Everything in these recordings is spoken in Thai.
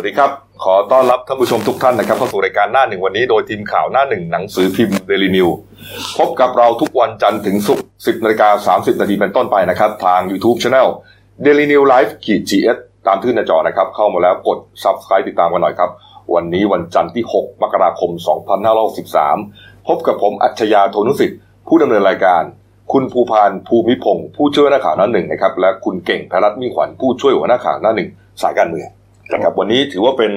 วัสดีครับ ขอต้อนรับท่านผู้ชมทุกท่านนะครับเข้าสู่รายการหน้าหนึ่งวันนี้โดยทีมข่าวหน้าหนึ่งหนังสือพิมพ์เดลินิวพบกับเราทุกวันจันทร์ถึงศุกร์10นาฬิกา30นาทีเป็นต้นไปนะครับ ทาง YouTube Channel Daily New Life ขีด GS ตามที่หน้าจอนะครับ เข้ามาแล้วกด Subscribe ติดตามกันหน่อยครับ วันนี้วันจันทร์ที่ 6 มกราคม 2563 พบกับผมอัจฉริยะโทนุสิทธิ์ผู้ดำเนินรายการ คุณภูพานภูมิพงศ์ผู้ช่วยหัวหน้าข่าวหน้าหนึ่งนะครับและคุณเก่งพรัตน์มิ่งขวัญผู้ช่วยหัวหน้าข่าวหน้าหนึ่งสายการเมือง นะครับวันนี้ถือว่าเป็น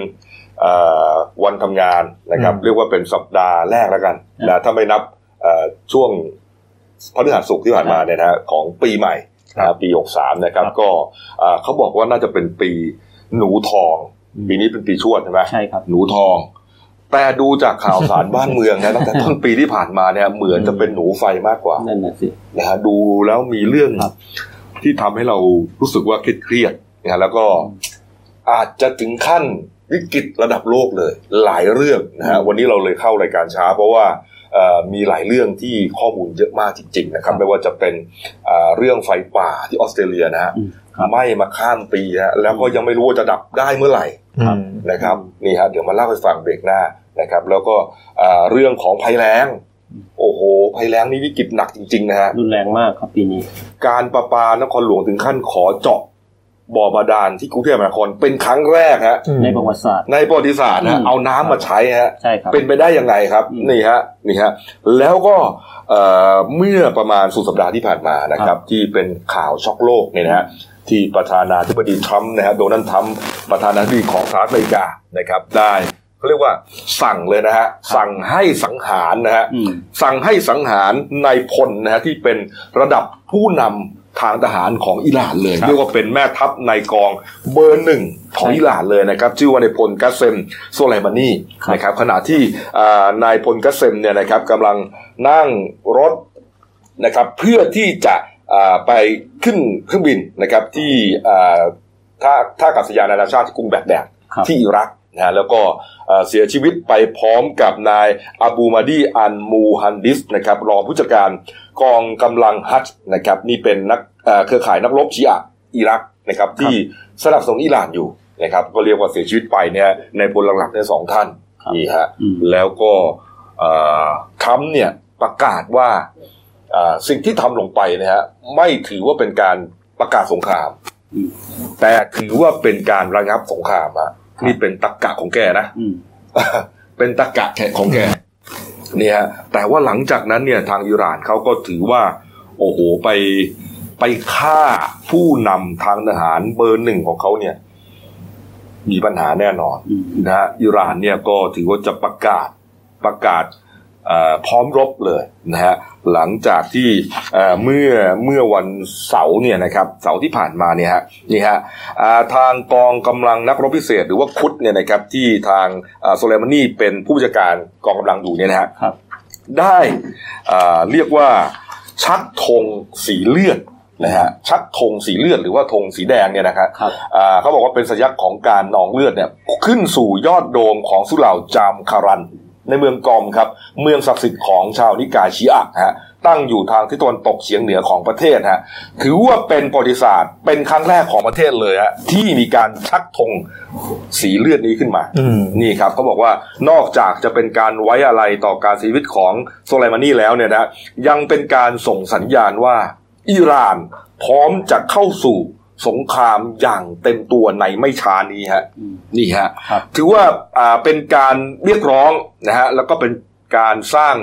เอ่อวันทำงานนะครับ เรียกว่าเป็นสัปดาห์แรกแล้วกันนะถ้าไม่นับเอ่อช่วงพฤหัสศุกร์ที่ผ่านมาเนี่ยนะฮะของปีใหม่นะปี63นะครับ ก็เอ่อเขาบอกว่าน่าจะเป็นปีหนูทอง ปีนี้เป็นปีชวดใช่ไหมใช่ครับหนูทอง แต่ดูจากข่าวสารบ้านเมืองนะตั้งแต่ต้นปีที่ผ่านมาเนี่ยเหมือนจะเป็นหนูไฟมากกว่านั่นน่ะสินะฮะดูแล้วมีเรื่องครับที่ทำให้เรารู้สึกว่าเครียดๆนะฮะแล้วก็ อาจจะถึงขั้นวิกฤตระดับโลกเลย หลายเรื่องนะฮะวันนี้เราเลยเข้ารายการช้า เพราะว่าเอ่อมีหลายเรื่องที่ข้อมูลเยอะมากจริงๆนะครับไม่ว่าจะเป็นเอ่อเรื่องไฟป่าที่ออสเตรเลียนะฮะอืมครับไหม้มาข้ามปีฮะแล้วก็ยังไม่รู้ว่าจะดับได้เมื่อไหร่อืมนะครับนี่ฮะเดี๋ยวมาเล่าให้ฟังเบรกหน้านะครับแล้วก็อ่าเรื่องของภัยแล้ง โอ้โหภัยแล้งนี่วิกฤตหนักจริงๆนะฮะรุนแรงมากครับปีนี้ การประปานครหลวงถึงขั้นขอเจาะ บ่อบาดาลที่กรุงเทพมหานครเป็นครั้งแรกฮะในประวัติศาสตร์ในประวัติศาสตร์ฮะอืมเอาน้ำมาใช้ฮะใช่ครับเป็นไปได้ยังไงครับอืมนี่ฮะนี่ฮะแล้วก็เอ่อเมื่อประมาณสุดสัปดาห์ที่ผ่านมานะคครัรับบที่เป็นข่าวช็อกโลกเนี่ยนะฮะที่ประธานาธิบดีทรัมป์นะฮะโดนัลด์ทรัมป์ประธานาธิบดีของสหรัฐอเมริกานะครับได้เขาเรียกว่าสั่งเลยนะฮะสั่งให้สังหารนะฮะอืมสั่งให้สังหารนายพลนะฮะที่เป็นระดับผู้นำ ทางทหารของอิหร่านเลยครับเรียกว่าเป็นแม่ทัพนายกองเบอร์หนึ่งของใช่อิหร่านเลยนะครับชื่อว่านายพลกัสเซมโซไลมานีครับนะครับขณะที่อ่านายพลกัสเซมเนี่ยนะครับกำลังนั่งรถนะครับเพื่อที่จะอ่าไปขึ้นเครื่องบินนะครับที่อ่าท่าท่าอากาศยานนานาชาติที่กรุงแบกแดดครับที่อิรัก นะฮะแล้วก็เอ่อเสียชีวิตไปพร้อมกับนายอาบูมาดีอันมูฮันดิสนะครับรองผู้จัดการกองกำลังฮัจญ์นะครับนี่เป็นนักเอ่อเครือข่ายนักรบชีอะห์อิรักนะครับที่สนับสนุนอิหร่านอยู่นะครับก็เรียกว่าเสียชีวิตไปเนี่ยในพลหลักๆเนี่ยสองท่านครับนี่ฮะอืมแล้วก็เอ่อทรัมป์เนี่ยประกาศว่าเอ่อสิ่งที่ทำลงไปนะฮะไม่ถือว่าเป็นการประกาศสงครามอืมแต่ถือว่าเป็นการระงับสงครามอะ นี่เป็นตรกกะของแกนะอืมเป็นตรกกะแขกของแกนี่ฮะแต่ว่าหลังจากนั้นเนี่ยทางอิหร่านเขาก็ถือว่า โอ้โหไปไปฆ่าผู้นำทางทหารเบอร์หนึ่งของเขาเนี่ย มีปัญหาแน่นอนอืมนะฮะอิหร่านเนี่ยก็ถือว่าจะประกาศประกาศเอ่อ พร้อมรบเลยนะฮะหลังจากที่เอ่อเมื่อเมื่อวันเสาร์เนี่ยนะครับเสาร์ที่ผ่านมาเนี่ยฮะนี่ฮะอ่าทางกองกำลังนักรบพิเศษ หรือว่าคุดเนี่ยนะครับที่ทางอ่าโซเลมานีเป็นผู้บัญชาการกองกำลังอยู่เนี่ยนะฮะครับได้อ่าเรียกว่าชักธงสีเลือดนะฮะชักธงสีเลือดหรือว่าธงสีแดงเนี่ยนะครับครับอ่าเขาบอกว่าเป็นสัญลักษณ์ของการนองเลือดเนี่ยขึ้นสู่ยอดโดมของสุเหร่าจามคารัน ในเมืองกอมครับ เมืองศักดิ์สิทธิ์ของชาวนิกายชีอะห์ฮะตั้งอยู่ทางทิศตะวันตกเฉียงเหนือของประเทศฮะถือว่าเป็นประวัติศาสตร์เป็นครั้งแรกของประเทศเลยฮะที่มีการชักธงสีเลือดนี้ขึ้นมาอืมนี่ครับเขาบอกว่านอกจากจะเป็นการไว้อะไรต่อการเสียชีวิตของโซไลมานีแล้วเนี่ยนะยังเป็นการส่งสัญญาณว่าอิหร่านพร้อมจะเข้าสู่ สงครามอย่างเต็มตัวในไม่ช้านี้ฮะอืมนี่ฮะครับถือว่าอ่าเป็นการเรียกร้องนะฮะแล้วก็เป็นการสร้าง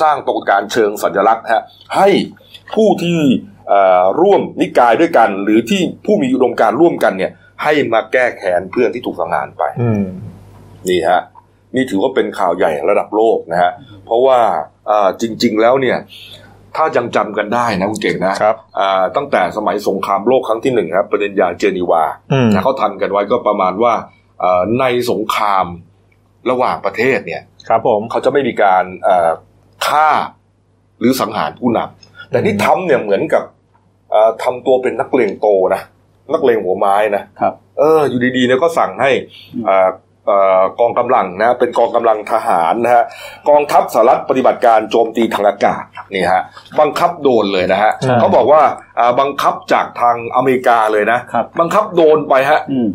สร้างปรากฏการณ์เชิงสัญลักษณ์ฮะให้ผู้ที่เอ่อร่วมนิกายด้วยกัน หรือที่ผู้มีอุดมการณ์ร่วมกันเนี่ย ให้มาแก้แค้นเพื่อนที่ถูกสังหารไปอืมนี่ฮะนี่ถือว่าเป็นข่าวใหญ่ระดับโลกนะฮะเพราะว่าอ่าจริง ๆ แล้วเนี่ย ถ้ายังจำกันได้นะคุณเก่งนะครับอ่าตั้งแต่สมัยสงครามโลกครั้งที่หนึ่งครับประเด็นยาเจนีวาอืมนะเขาทันกันไว้ก็ประมาณว่าเอ่อในสงครามระหว่างประเทศเนี่ยครับผมเขาจะไม่มีการเอ่อฆ่าหรือสังหารผู้นำแต่นี่ทำเนี่ยเหมือนกับเอ่อทำตัวเป็นนักเลงโตนะนักเลงหัวไม้นะครับ เออ อยู่ดีๆเนี่ยก็สั่งให้เอ่อเอ่อ กองกำลังนะเป็นกองกำลังทหารนะฮะกองทัพสหรัฐปฏิบัติการโจมตีทางอากาศนี่ฮะบังคับโดนเลยนะฮะอ่าเขาบอกว่าอ่าบังคับจากทางอเมริกาเลยนะครับบังคับโดนไปฮะอืม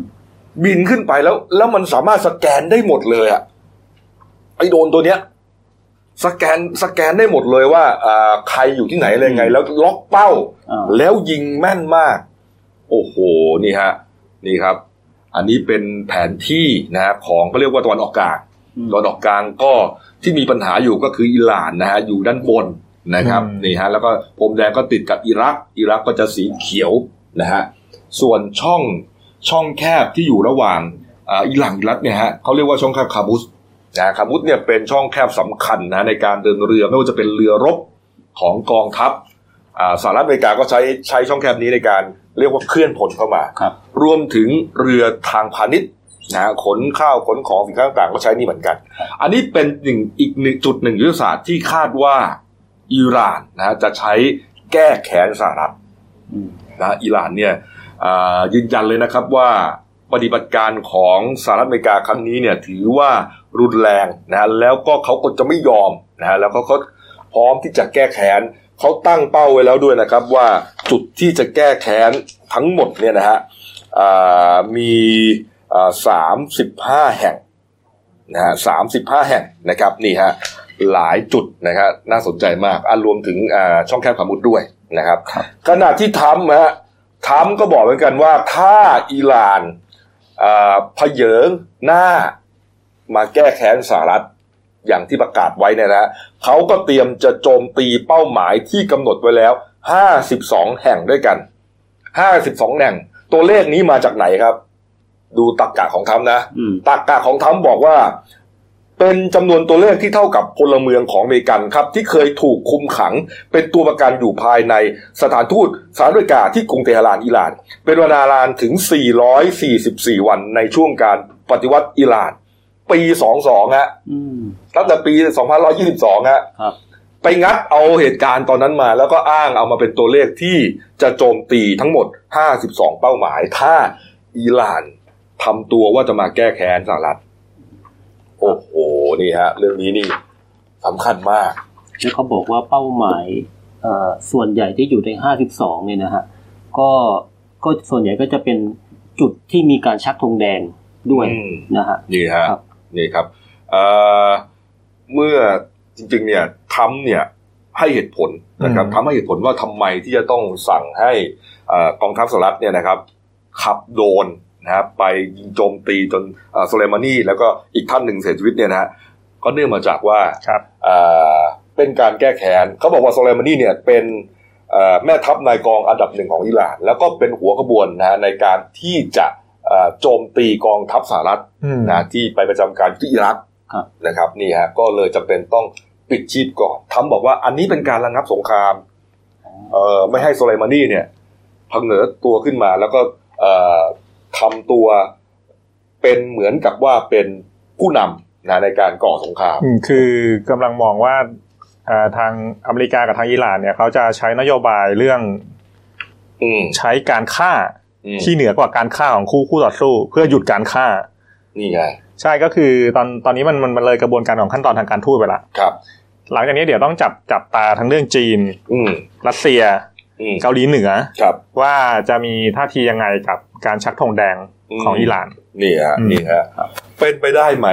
บินขึ้นไปแล้ว แล้วมันสามารถสแกนได้หมดเลยอะไอโดรนตัวเนี้ย สแกนสแกนได้หมดเลยว่าอ่าใครอยู่ที่ไหนอะไรไง แล้วล็อกเป้าอ่าแล้วยิงแม่นมาก โอ้โหนี่ฮะ นี่ครับ อันนี้เป็นแผนที่นะฮะของก็เรียกว่าตะวันออกกลางอืมตะวันออกกลางก็ที่มีปัญหาอยู่ก็คืออิหร่านนะฮะอยู่ด้านบนนะครับอืมนี่ฮะแล้วก็พรมแดงก็ติดกับอิรัก อิรักก็จะสีเขียวนะฮะส่วนช่องช่องแคบที่อยู่ระหว่างอ่าอิหร่านอิรักเนี่ยฮะเขาเรียกว่าช่องแคบคาบุสนะคาบุสเนี่ยเป็นช่องแคบสำคัญนะในการเดินเรือไม่ว่าจะเป็นเรือรบของกองทัพอ่า สหรัฐอเมริกาก็ใช้ใช้ช่องแคบนี้ในการเรียกว่าเคลื่อนพลเข้ามาครับรวมถึงเรือทางพาณิชย์นะฮะขนข้าวขนของสินค้าต่างๆ ก็ใช้นี่เหมือนกัน อันนี้เป็นหนึ่งอีกหนึ่งจุดหนึ่งยุทธศาสตร์ที่คาดว่าอิหร่านนะฮะจะใช้แก้แค้นสหรัฐอืมนะอิหร่านเนี่ยอ่ายืนยันเลยนะครับว่าปฏิบัติการของสหรัฐอเมริกาครั้งนี้เนี่ยถือว่ารุนแรงนะฮะแล้วก็เขาก็จะไม่ยอมนะฮะแล้วเขาเขาพร้อมที่จะแก้แค้น เขาตั้งเป้าไว้แล้วด้วยนะครับ ว่าจุดที่จะแก้แค้นทั้งหมดเนี่ยนะฮะอ่ามีสามสิบห้าแห่งนะฮะสามสิบห้าแห่งนะครับนี่ฮะหลายจุดนะครับน่าสนใจมากอะรวมถึงอ่าช่องแคบขามุดด้วยนะครับ ขณะที่ทรัมป์ฮะทรัมป์ก็บอกเหมือนกันว่าถ้าอิหร่านอ่าพเยิงหน้ามาแก้แค้นสหรัฐ อย่างที่ประกาศไว้เนี่ยนะเขาก็เตรียมจะโจมตีเป้าหมายที่กำหนดไว้แล้ว 52 แห่งด้วยกัน 52 แห่ง ตัวเลขนี้มาจากไหนครับ ดูตักกะของทรัมป์นะอืมตากาของทรัมป์บอกว่า เป็นจำนวนตัวเลขที่เท่ากับพลเมืองของอเมริกันครับ ที่เคยถูกคุมขัง เป็นตัวประกันอยู่ภายในสถานทูตสหรัฐอเมริกาที่กรุงเตหะรานอิหร่าน เป็นเวลานานถึง 444 วันในช่วงการปฏิวัติอิหร่าน ปี22ฮะอืมตั้งแต่ปี2522ฮะครับไปงัดเอาเหตุการณ์ตอนนั้นมา แล้วก็อ้างเอามาเป็นตัวเลขที่จะโจมตีทั้งหมด52เป้าหมาย ถ้าอิหร่านทำตัวว่าจะมาแก้แค้นสหรัฐ โอ้โห นี่ฮะ เรื่องนี้นี่สำคัญมาก แล้วเขาบอกว่าเป้าหมายเอ่อส่วนใหญ่ที่อยู่ในห้าสิบสองเนี่ยนะฮะ ก็ก็ส่วนใหญ่ก็จะเป็นจุดที่มีการชักธงแดงด้วยอืมนะฮะนี่ฮะครับ นี่ครับเอ่อเมื่อจริงๆเนี่ยทรัมป์เนี่ยให้เหตุผลนะครับอืมทำให้เหตุผลว่าทำไมที่จะต้องสั่งให้เอ่อกองทัพสหรัฐเนี่ยนะครับ ขับโดรนนะครับไปยิงโจมตีจนเอ่อโซเลมานีแล้วก็อีกท่านหนึ่งเสียชีวิตเนี่ยนะฮะก็เนื่องมาจากว่าครับเอ่อเป็นการแก้แค้นเขาบอกว่าโซเลมานีเนี่ยเป็นเอ่อแม่ทัพนายกองอันดับหนึ่งของอิหร่าน แล้วก็เป็นหัวขบวนนะฮะในการที่จะเอ่อ โจมตีกองทัพสหรัฐอืมนะที่ไปประจำการอยู่ที่อิรักครับนะครับนี่ฮะก็เลยจำเป็นต้องปิดชีพก่อนทำบอกว่าอันนี้เป็นการระงับสงครามเอ่อไม่ให้โซไลมานีเนี่ยพังเหนือตัวขึ้นมา แล้วก็เอ่อทำตัวเป็นเหมือนกับว่าเป็นผู้นำนะในการก่อสงครามอืมคือกำลังมองว่าอ่าทางอเมริกากับทางอิหร่านเนี่ยเขาจะใช้นโยบายเรื่องอืมใช้การฆ่าอืม ที่เหนือกว่าการฆ่าของคู่คู่ต่อสู้ เพื่อหยุดการฆ่า นี่ไง ใช่ก็คือตอนตอนนี้มันมันมันเลยกระบวนการของขั้นตอนทางการทูตไปละครับ หลังจากนี้เดี๋ยวต้องจับจับตาทั้งเรื่องจีน อืมรัสเซียอืมเกาหลีเหนือครับ ว่าจะมีท่าทียังไงกับการชักธงแดงอืมของอิหร่านนี่ฮะอืมนี่ฮะเป็นไปได้ไหม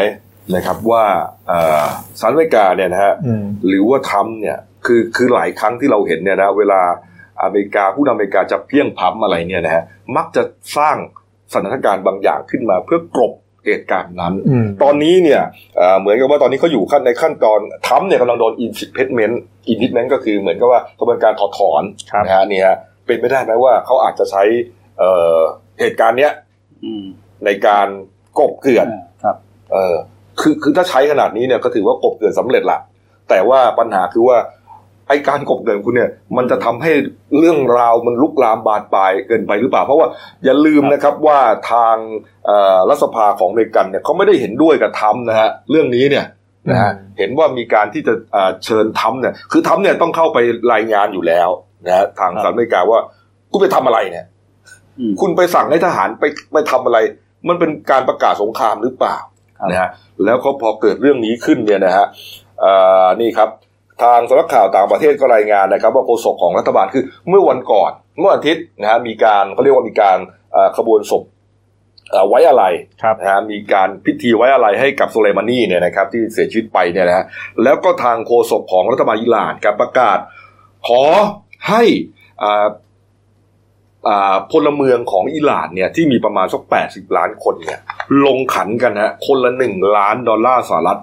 นะครับว่าเอ่อสหรัฐอเมริกาเนี่ยนะฮะอืมหรือว่าทรัมป์เนี่ยคือคือหลายครั้งที่เราเห็นเนี่ยนะเวลา อเมริกาผู้นำอเมริกาจะเพี้ยงพล้ำอะไรเนี่ยนะฮะมักจะสร้างสถานการณ์บางอย่างขึ้นมาเพื่อกลบเหตุการณ์นั้นอืมตอนนี้เนี่ยเอ่อเหมือนกับว่าตอนนี้เขาอยู่ขั้นในขั้นตอนทรัมป์เนี่ยกำลังโดน impeachment impeachment ก็คือเหมือนกับว่ากระบวนการถอดถอนครับนะฮะเนี่ยฮะเป็นไปได้ไหมว่าเขาอาจจะใช้เอ่อเหตุการณ์เนี้ยอืมในการกบเกลื่อนอ่าครับเออคือคือถ้าใช้ขนาดนี้เนี่ยก็ถือว่ากบเกลื่อนสำเร็จละแต่ว่าปัญหาคือว่า ไอการกบเกลื่อนคุณเนี่ยมันจะทำให้เรื่องราวมันลุกลามบานปลายเกินไปหรือเปล่า เพราะว่าอย่าลืมนะครับว่าทางเอ่อรัฐสภาของอเมริกันเนี่ยเขาไม่ได้เห็นด้วยกับทรัมป์นะฮะเรื่องนี้เนี่ยนะฮะอืมเห็นว่ามีการที่จะเอ่อเชิญทรัมป์เนี่ยคือทรัมป์เนี่ยต้องเข้าไปรายงานอยู่แล้วนะฮะทางสหรัฐอเมริกาว่าคุณไปทำอะไรเนี่ยอืมคุณไปสั่งให้ทหารไปไปทำอะไร มันเป็นการประกาศสงครามหรือเปล่าครับนะฮะแล้วก็พอเกิดเรื่องนี้ขึ้นเนี่ยนะฮะเอ่อนี่ครับ ทางสำนักข่าวต่างประเทศก็รายงานนะครับ ว่าโฆษกของรัฐบาลคือเมื่อวันก่อน เมื่อวันอาทิตย์นะฮะมีการเขาเรียกว่ามีการเอ่อขบวนศพเอ่อไว้อะไรครับนะฮะมีการพิธีไว้อะไรให้กับโซเลมานีเนี่ยนะครับที่เสียชีวิตไปเนี่ยนะฮะแล้วก็ทางโฆษกของรัฐบาลอิหร่านกับประกาศ ขอให้อ่าอ่าพลเมืองของอิหร่านเนี่ยที่มีประมาณสักแปดสิบล้านคนเนี่ยลงขันกันฮะคนละหนึ่งล้านดอลลาร์สหรัฐ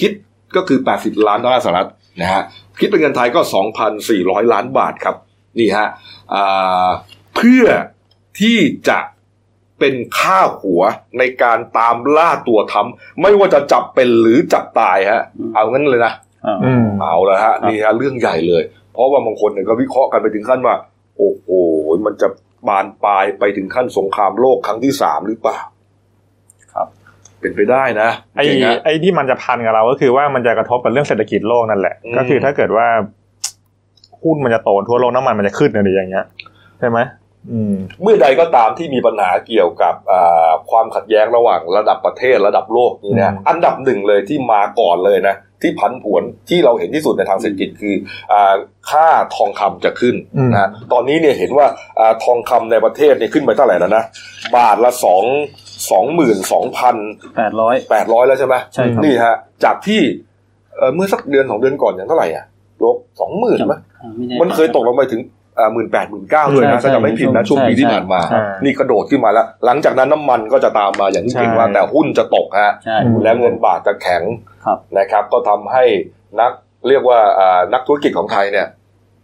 คิดก็คือแปดสิบล้านดอลลาร์สหรัฐ นะฮะคิดเป็นเงินไทยก็สองพันสี่ร้อยล้านบาทครับนี่ฮะอ่าเพื่อที่จะเป็นค่าหัวในการตามล่าตัวทำไม่ว่าจะจับเป็นหรือจับตายฮะอืมเอางั้นเลยนะอ่าอืมเอาละฮะครับนี่ฮะเรื่องใหญ่เลย เพราะว่าบางคนเนี่ยก็วิเคราะห์กันไปถึงขั้นว่า โอ้โหมันจะบานปลายไปถึงขั้นสงครามโลกครั้งที่สามหรือเปล่าครับ เป็นไปได้นะไอ้จริงๆนะไอ้ที่มันจะพันกับเราก็คือว่ามันจะกระทบกับเรื่องเศรษฐกิจโลกนั่นแหละอืมก็คือถ้าเกิดว่าหุ้นมันจะโตทั่วโลกน้ำมันมันจะขึ้นอะไรอย่างเงี้ยใช่ไหมอืมเมื่อใดก็ตามที่มีปัญหาเกี่ยวกับอ่าความขัดแย้งระหว่างระดับประเทศระดับโลกนี่นะอืมอันดับหนึ่งเลยที่มาก่อนเลยนะที่พันผวนที่เราเห็นที่สุดในทางเศรษฐกิจคืออาค่าทองคำจะขึ้นอืมนะตอนนี้เนี่ยเห็นว่าอาทองคำในประเทศเนี่ยขึ้นไปเท่าไหร่แล้วนะบาทละสอง สองหมื่นสองพันแปดร้อยแปดร้อยแล้วใช่ไหมใช่ครับนี่ฮะ จากที่เอ่อเมื่อสักเดือนสองเดือนก่อนอย่างเท่าไหร่อะลบสองหมื่นไหมอ่าไแใจมันเคยตกลงไปถึงหมื่นแปดหมื่นเก้าเลยนะใช่ถ้าจะไม่ผิดนะใช่ช่วงปีที่ใช่ผ่านมาใช่นี่กระโดดขึ้นมาแล้ว หลังจากนั้นน้ำมันก็จะตามมาอย่างที่ใช่เห็นว่าแต่หุ้นจะตกฮะใช่อืมแล้วเงินบาทจะแข็งครับนะครับ ก็ทำให้นักเรียกว่าอ่านักธุรกิจของไทยเนี่ย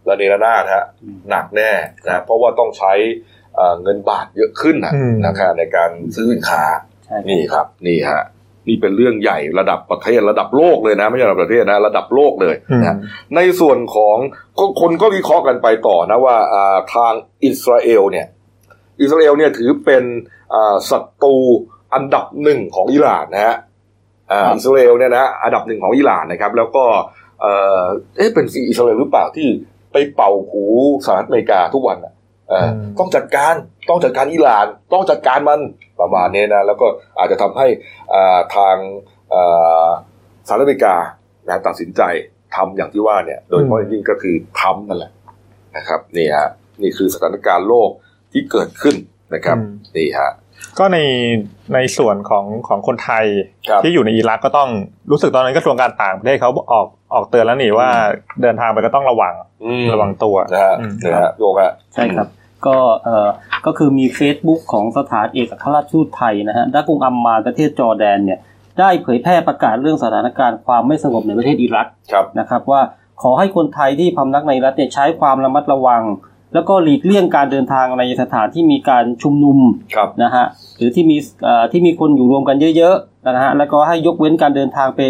ระเนระนาดฮะอืมหนักแน่นะเพราะว่าต้องใช้อ่า เงินบาทเยอะขึ้นนะอืมนะครับในการซื้อสินค้าใช่นี่ครับ นี่ฮะนี่เป็นเรื่องใหญ่ระดับประเทศระดับโลกเลยนะ ไม่ใช่ระดับประเทศนะ ระดับโลกเลยอืมนะในส่วนของก็คนก็วิเคราะห์กันไปต่อนะว่าอ่าทางอิสราเอลเนี่ย อิสราเอลเนี่ยถือเป็นอ่าศัตรูอันดับหนึ่งของอิหร่านนะฮะอ่าครับอิสราเอลเนี่ยนะอันดับหนึ่งของอิหร่านนะครับ แล้วก็เอ่อเอ๊ะเป็นอิสราเอลหรือเปล่าที่ไปเป่าหูสหรัฐอเมริกาทุกวันอะเอ่ออม ต้องจัดการต้องจัดการอิหร่าน ต้องจัดการมันประมาณนี้นะแล้วก็อาจจะทำให้อ่าทางอ่าสหรัฐอเมริกานะตัดสินใจทำอย่างที่ว่าเนี่ยโดยเฉพาะอย่างยิ่งก็คือทำนั่นแหละนะครับนี่ฮะนี่คือสถานการณ์โลกที่เกิดขึ้นนะครับอืมนี่ฮะก็ในในส่วนของของคนไทยครับที่อยู่ในอิรักก็ต้องรู้สึกตอนนั้นกระทรวงการต่างประเทศเขาออกออกเตือนแล้วนี่ว่าเดินทางไปก็ต้องระวังอืมระวังตัวนะฮะอืมนะฮะโยกฮะใช่ครับ ก็เอ่อก็คือมี Facebook ของสถานเอกอัครราชทูตไทยนะฮะดักกรุงอัมมานประเทศจอร์แดนเนี่ยได้เผยแพร่ประกาศเรื่องสถานการณ์ความไม่สงบในประเทศอิรักครับนะครับว่าขอให้คนไทยที่พำนักในรัฐเนี่ยใช้ความระมัดระวัง แล้วก็หลีกเลี่ยงการเดินทางในสถานที่มีการชุมนุมครับนะฮะหรือที่มีเอ่อที่มีคนอยู่รวมกันเยอะๆนะฮะแล้วก็ให้ยกเว้นการเดินทางไป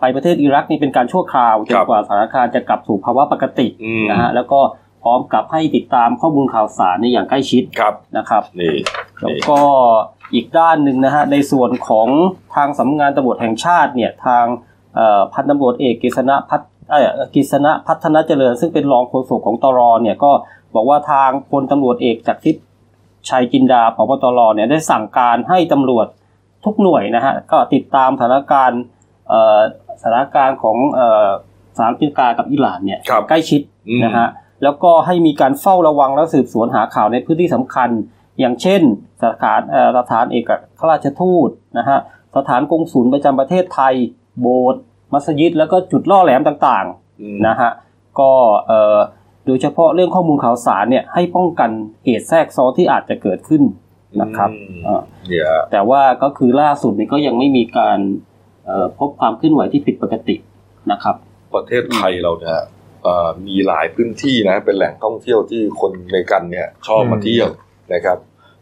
ไปประเทศอิรักนี่เป็นการชั่วคราวจคนรับกว่าสถานการณ์จะกลับสู่ภาวะปกติอืมนะฮะแล้วก็พ ร้อมกับให้ติดตามข้อมูลข่าวสารในอย่างใกล้ชิดครับนะครับนี่แล้วนี่ก็อีกด้านหนึ่งนะฮะในส่วนของทางสำนักงานตำรวจแห่งชาติเนี่ยทางเอ่อพันตำรวจเอกกฤษณะพัฒเอ่อกฤษณะพัฒนาเจริญ ซึ่งเป็นรองโฆษกของตรเนี่ยก็บอกว่าทางพลตำรวจเอกจากทิพย์ชัยจินดาพบตรเนี่ยได้สั่งการให้ตำรวจทุกหน่วยนะฮะก็ติดตามสถานการณ์เอ่อสถานการณ์ของเอ่อสหรัฐอเมริกากับอิหร่านเนี่ยครับใกล้ชิดอืมนะฮะ แล้วก็ให้มีการเฝ้าระวังและสืบสวนหาข่าวในพื้นที่สำคัญ อย่างเช่น สถานเอ่อสถานเอกอัครราชทูตนะฮะสถานกงศูนย์ประจำประเทศไทย โบสถ์มัสยิด แล้วก็จุดล่อแหลมต่างอืมๆนะฮะก็เอ่อโดยเฉพาะเรื่องข้อมูลข่าวสารเนี่ยให้ป้องกันเหตุแทรกซ้อนที่อาจจะเกิดขึ้นนะครับอืมอ่าเนี่ยฮะแต่ว่าก็คือล่าสุดนี่ก็ยังไม่มีการเอ่อพบความเคลื่อนไหวที่ผิดปกตินะครับ ประเทศไทยเราเนี่ยเอ่อ มีหลายพื้นที่นะเป็นแหล่งท่องเที่ยวที่คนอเมริกันเนี่ยชอบมาอืมเที่ยวนะครับ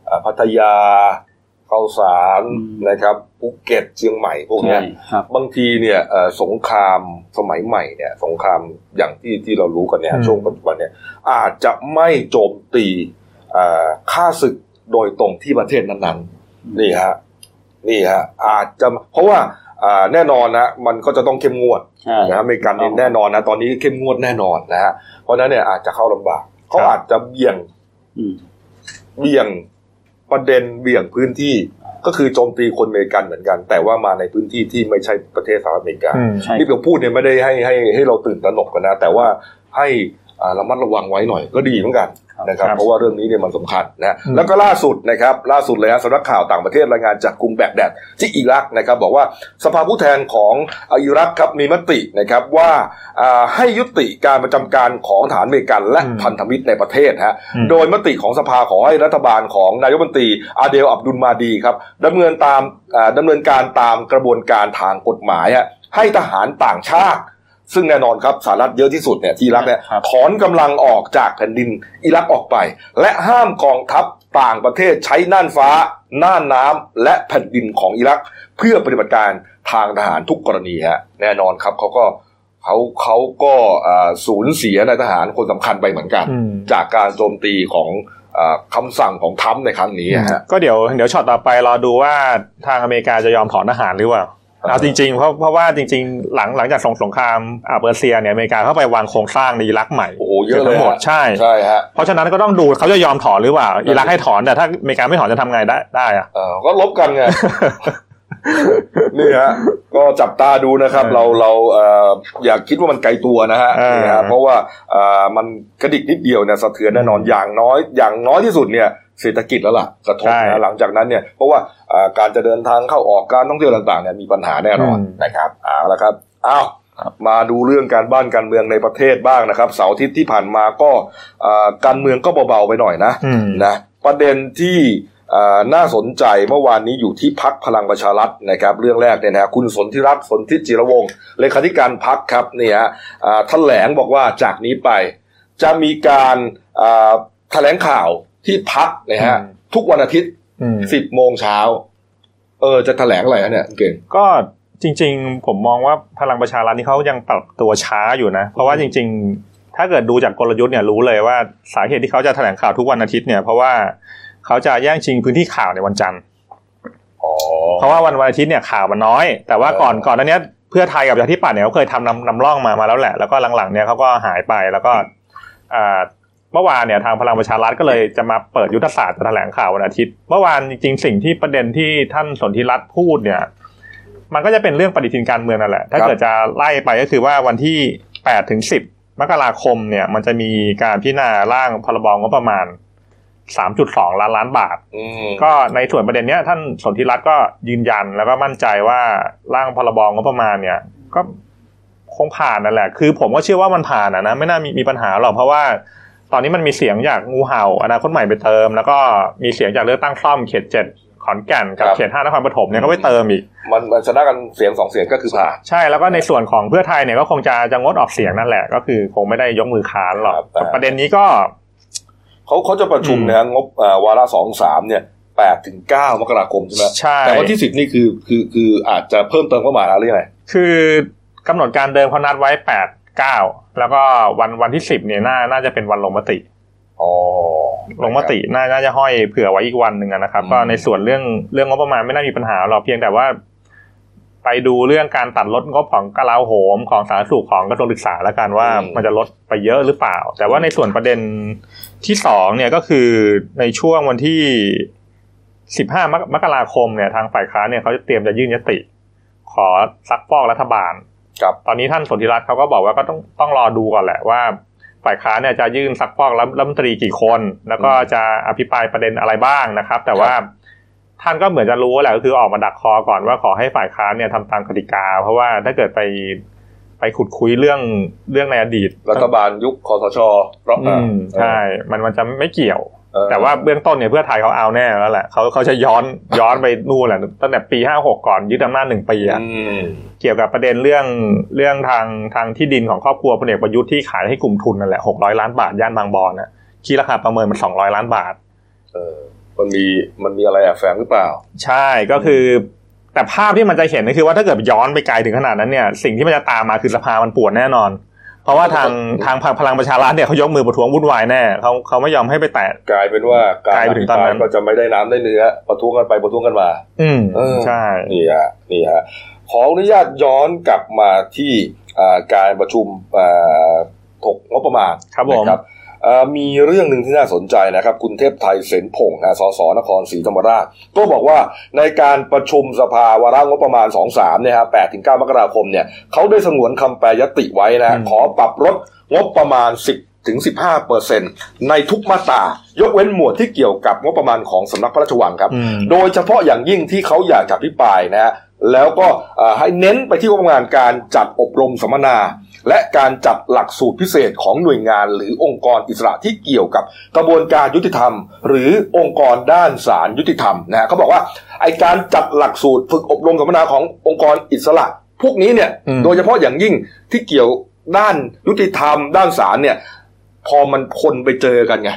อ่าพัทยาข้าวสารอืมนะครับภูเก็ตเชียงใหม่พวกเนี้ยใช่ครับบางทีเนี่ยเอ่อสงครามสมัยใหม่เนี่ยสงครามอย่างที่ที่เรารู้กันเนี่ยอืมช่วงปัจจุบันเนี่ยอาจจะไม่โจมตีอ่าค่าศึกโดยตรงที่ประเทศนั้นๆนี่ฮะนี่ฮะอาจจะเพราะว่าอ่า แน่นอนนะมันก็จะต้องเข้มงวดใช่นะอเมริกันนี่แน่นอนนะตอนนี้เข้มงวดแน่นอนนะฮะเพราะฉะนั้นเนี่ยอาจจะเข้าลำบากเขาอาจจะเบี่ยงอืมเบี่ยงประเด็นเบี่ยงพื้นที่ก็คือโจมตีคนอเมริกันเหมือนกัน แต่ว่ามาในพื้นที่ที่ไม่ใช่ประเทศสหรัฐอเมริกาอืมใช่ที่ผมพูดเนี่ยไม่ได้ให้ให้ให้เราตื่นตระหนกกันนะ แต่ว่าให้อ่าระมัดระวังไว้หน่อยก็ดีเหมือนกัน นะครับครับเพราะว่าเรื่องนี้เนี่ยมันสำคัญนะอืมแล้วก็ล่าสุดนะครับล่าสุดเลยฮะสำนักข่าวต่างประเทศรายงานจากกรุงแบกแดดที่อิรักนะครับบอกว่าสภาผู้แทนของอิรักครับมีมตินะครับว่าอ่าให้ยุติการประจำการของฐานอเมริกันและอืมพันธมิตรในประเทศฮะอืมโดยมติของสภาขอให้รัฐบาลของนายกบัญชีอาเดลอับดุลมาดีครับดำเนินตามอ่าดำเนินการตามกระบวนการทางกฎหมายฮะให้ทหารต่างชาติ ซึ่งแน่นอนครับสหรัฐเยอะที่สุดเนี่ยที่อิรักเนี่ยครับ ถอนกำลังออกจากแผ่นดินอิรักออกไป และห้ามกองทัพต่างประเทศใช้น่านฟ้า น่านน้ำและแผ่นดินของอิรัก เพื่อปฏิบัติการทางทหารทุกกรณีฮะแน่นอนครับเขาก็เขาเขาก็อ่าสูญเสียนายทหารคนสำคัญไปเหมือนกัน อืม จากการโจมตีของอาคำสั่งของทรัมป์ในครั้งนี้อะฮะ ก็เดี๋ยวเดี๋ยวช็อตต่อไปรอดูว่าทางอเมริกาจะยอมถอนทหารหรือเปล่าอ่า เอาจริงๆ เพราะเพราะว่าจริงๆ หลังหลังจากสงสงครามอ่าเปอร์เซียเนี่ยอเมริกาเข้าไปวางโครงสร้างในอิรักใหม่โอ้โหเยอะเลยทั้งหมดฮะใช่ใช่ฮะเพราะฉะนั้นก็ต้องดูเขาจะยอมถอนหรือเปล่าอิรักให้ถอนแต่ถ้าอเมริกาไม่ถอนจะทำไงได้ได้อะเออก็ลบกันไงนี่ฮะก็จับตาดูนะครับเออเราเราเอ่ออย่าคิดว่ามันไกลตัวนะฮะเออนี่ฮะเพราะว่าเอ่อมันกระดิกนิดเดียวเนี่ยสะเทือนแน่นอนอย่างน้อย อย่างน้อยที่สุดเนี่ย เศรษฐกิจแล้วล่ะกระทบใช่นะหลังจากนั้นเนี่ยเพราะว่าเอ่อการจะเดินทางเข้าออกการท่องเที่ยวต่างๆเนี่ยมีปัญหาแน่นอนอืมนะครับเอาละครับอ้าวมาดูเรื่องการบ้านการเมืองในประเทศบ้างนะครับ เสาร์อาทิตย์ที่ผ่านมาก็เอ่อการเมืองก็เบาๆไปหน่อยนะอืมนะประเด็นที่เอ่อน่าสนใจเมื่อวานนี้อยู่ที่พักพลังประชารัฐนะครับ เรื่องแรกเนี่ยนะคุณสนธิรัตน์สนธิจิรวงศ์เลขาธิการพักครับเนี่ยฮะอ่าแถลงบอกว่าจากนี้ไปจะมีการอ่าแถลงข่าว ที่พักนะฮะอืมทุกวันอาทิตย์อืมสิบโมงเช้า เออจะแถลงอะไรฮะเนี่ยคุณเก่งก็จริง ๆ ผมมองว่าพลังประชารัฐนี่เขายังปรับตัวช้าอยู่นะ เพราะว่าจริง ๆ ถ้าเกิดดูจากกลยุทธ์เนี่ยรู้เลยว่าสาเหตุที่เขาจะแถลงข่าวทุกวันอาทิตย์เนี่ยเพราะว่าเขาจะแย่งชิงพื้นที่ข่าวในวันจันทร์อ๋อเพราะว่าวันวันอาทิตย์เนี่ยข่าวมันน้อย แต่ว่าก่อนก่อนหนั้นเนี้ยเพื่อไทยกับประชาธิปัตย์เนี่ยเขาเคยทำนำนำร่องมามาแล้วแหละ แล้วก็หลังๆเนี่ยเขาก็หายไปแล้วก็อ่าเมื่อวานเนี่ยทางพลังประชารัฐก็เลยจะมาเปิดยุทธศาสตร์จะแถลงข่าววันอาทิตย์ เมื่อวานจริงๆสิ่งที่ประเด็นที่ท่านสนธิรัตน์พูดเนี่ย มันก็จะเป็นเรื่องปฏิทินการเมืองนั่นแหละ ถ้าเกิดจะไล่ไปก็คือว่าวันที่8ถึง10มกราคมเนี่ย มันจะมีการพิจารณาร่างพรบงบประมาณ3.2ล้านล้านบาทอืมก็ในส่วนประเด็นเนี้ยท่านสนธิรัตน์ก็ยืนยันแล้วก็มั่นใจว่าร่างพรบงบประมาณเนี่ย ก็คงผ่านนั่นแหละ คือผมก็เชื่อว่ามันผ่านนะนะ ไม่น่ามีมีปัญหาหรอกเพราะว่า ตอนนี้มันมีเสียงจากงูเห่าอนาคตใหม่ไปเติม แล้วก็มีเสียงจากเลือกตั้งซ่อมเขตเจ็ดขอนแก่นกับเขตห้านครปฐมเนี่ยก็ไปเติมอีก มันมันชนะกันเสียงสองเสียงก็คือผ่านใช่แล้วก็ในส่วนของเพื่อไทยเนี่ยก็คงจะจะงดออกเสียงนั่นแหละ ก็คือคงไม่ได้ยกมือค้านหรอกครับแต่ประเด็นนี้ก็เขาเขาจะประชุมอืมนะฮะงบอ่าวาระสองสามเนี่ยแปดถึงเก้ามกราคมใช่ไหมใช่แต่วันที่สิบนี่คือคือคืออาจจะเพิ่มเติมเข้ามาหรือยังไงคือกำหนดการเดิมเขานัดไว้แปด เก้าแล้วก็วันวันที่สิบเนี่ยน่าน่าจะเป็นวันลงมติอ๋อลงมติน่าน่าจะห้อยเผื่อไว้อีกวันหนึ่งอะนะครับอืมก็ในส่วนเรื่องเรื่องงบประมาณไม่น่ามีปัญหาหรอกเพียงแต่ว่า ไปดูเรื่องการตัดลดงบของกลาโหมของสาธารณสุขของกระทรวงศึกษาแล้วกันว่ามันจะลดไปเยอะหรือเปล่า แต่ว่าในส่วนประเด็นที่สองเนี่ยก็คือในช่วงวันที่สิบห้ามกราคมเนี่ยทางฝ่ายค้านเนี่ยเขาจะเตรียมจะยื่นยติ ขอซักฟอกรัฐบาล ครับตอนนี้ท่านสนธิรัตน์เขาก็บอกว่าก็ต้องต้องรอดูก่อนแหละว่า ฝ่ายค้านเนี่ยจะยื่นซักฟอกรัฐรัฐมนตรีกี่คน แล้วก็จะอภิปรายประเด็นอะไรบ้างนะครับ แต่ว่าท่านก็เหมือนจะรู้แหละก็คือออกมาดักคอก่อนว่าขอให้ฝ่ายค้านเนี่ยทำตามกติกา เพราะว่าถ้าเกิดไปไปขุดคุยเรื่องเรื่องในอดีต รัฐบาลยุคคอสชรอบอืมใช่ มันมันจะไม่เกี่ยวเออ แต่ว่าเบื้องต้นเนี่ยเพื่อไทยเขาเอาแน่แล้วแหละเขาเขาจะย้อนย้อนไปนู่นแหละตั้งแต่ปีห้าหกก่อนยึดอำนาจหนึ่งปีอะอืมเกี่ยวกับประเด็นเรื่องเรื่องทางทางที่ดินของครอบครัวพลเอกประยุทธ์ที่ขายให้กลุ่มทุนนั่นแหละหกร้อยล้านบาทย่านบางบอนนะคิดราคาประเมินมันสองร้อยล้านบาท เออมันมีมันมีอะไรแอบแฝงหรือเปล่า ใช่ก็คือ แต่ภาพที่มันจะเห็นก็คือว่าถ้าเกิดย้อนไปไกลถึงขนาดนั้นเนี่ย สิ่งที่มันจะตามมาคือสภามันปวดแน่นอน เพราะว่าทางทางพลังประชารัฐเนี่ยเขายกมือประท้วงวุ่นวายแน่เขาเขาไม่ยอมให้ไปแตะกลายเป็นว่ากลายไปถึงตอนนั้นก็จะไม่ได้น้ำได้เนื้อประท้วงกันไปประท้วงกันมา อืมเออใช่นี่ฮะนี่ฮะขออนุญาตย้อนกลับมาที่อ่าการประชุมอ่าถกงบประมาณครับผมนะครับอ่า มีเรื่องหนึ่งที่น่าสนใจนะครับ คุณเทพไทยเสนพงศ์นะสสนครศรีธรรมราชก็บอกว่าในการประชุมสภาวาระงบประมาณ 2-3เนี่ยฮะ8ถึง9มกราคมเนี่ยเขาได้สงวนคำแปรยติไว้นะอืมขอปรับลดงบประมาณถึง15เปอร์เซ็นในทุกมาตรายกเว้นหมวดที่เกี่ยวกับงบประมาณของสำนักพระราชวังครับอืมโดยเฉพาะอย่างยิ่งที่เขาอยากจะอภิปรายนะฮะแล้วก็เอ่อให้เน้นไปที่งบประมาณการจัดอบรมสัมมนา และการจัดหลักสูตรพิเศษของหน่วยงานหรือองค์กรอิสระที่เกี่ยวกับกระบวนการยุติธรรม หรือองค์กรด้านศาลยุติธรรมนะฮะเขาบอกว่าไอการจัดหลักสูตรฝึกอบรมสัมมนาขององค์กรอิสระ พวกนี้เนี่ยอืมโดยเฉพาะอย่างยิ่งที่เกี่ยวด้านยุติธรรม ด้านศาลเนี่ย พอมันคนไปเจอกันไง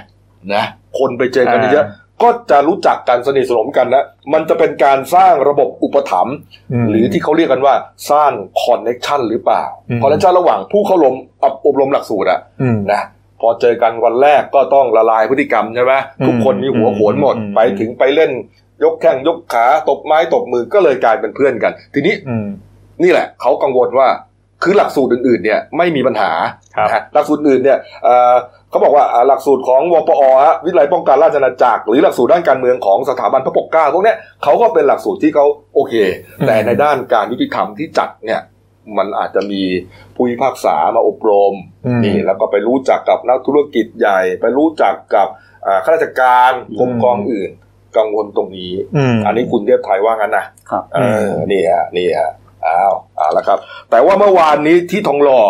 นะคนไปเจอกันเยอะๆ ก็จะรู้จักกันสนิทสนมกันนะมันจะเป็นการสร้างระบบอุปถัมภ์หรือที่เขาเรียกกันว่าสร้าง connection หรือเปล่าอืม connection ระหว่างผู้เข้าลมอบอบรมหลักสูตรอะอืมนะพอเจอกันวันแรกก็ต้องละลายพฤติกรรมใช่ไหมอืมทุกคนมีหัวโขนหมดอืมไปถึงไปเล่น ยกแข้งยกขาตบไม้ตบมือก็เลยกลายเป็นเพื่อนกัน ทีนี้อืมนี่แหละเขากังวลว่า คือหลักสูตรอื่นๆเนี่ยไม่มีปัญหาครับนะฮะหลักสูตรอื่นเนี่ยเอ่อเขาบอกว่าอ่าหลักสูตรของวปอฮะวิทยาลัยป้องกันราชอาณาจักรหรือหลักสูตรด้านการเมืองของสถาบันพระปกเกล้าพวกเนี้ยเขาก็เป็นหลักสูตรที่เขาโอเคอืมแต่ในด้านการยุติธรรมที่จัดเนี่ยมันอาจจะมีผู้พิพากษามาอบรมอืมนี่แล้วก็ไปรู้จักกับนักธุรกิจใหญ่ ไปรู้จักกับอ่าข้าราชการกรมกองอื่น กังวลตรงนี้อืมอันนี้คุณเทพไทยว่างั้นนะครับเออนี่ฮะนี่ฮะ อ้าวเอาละครับ แต่ว่าเมื่อวานนี้ที่ทองหล่อ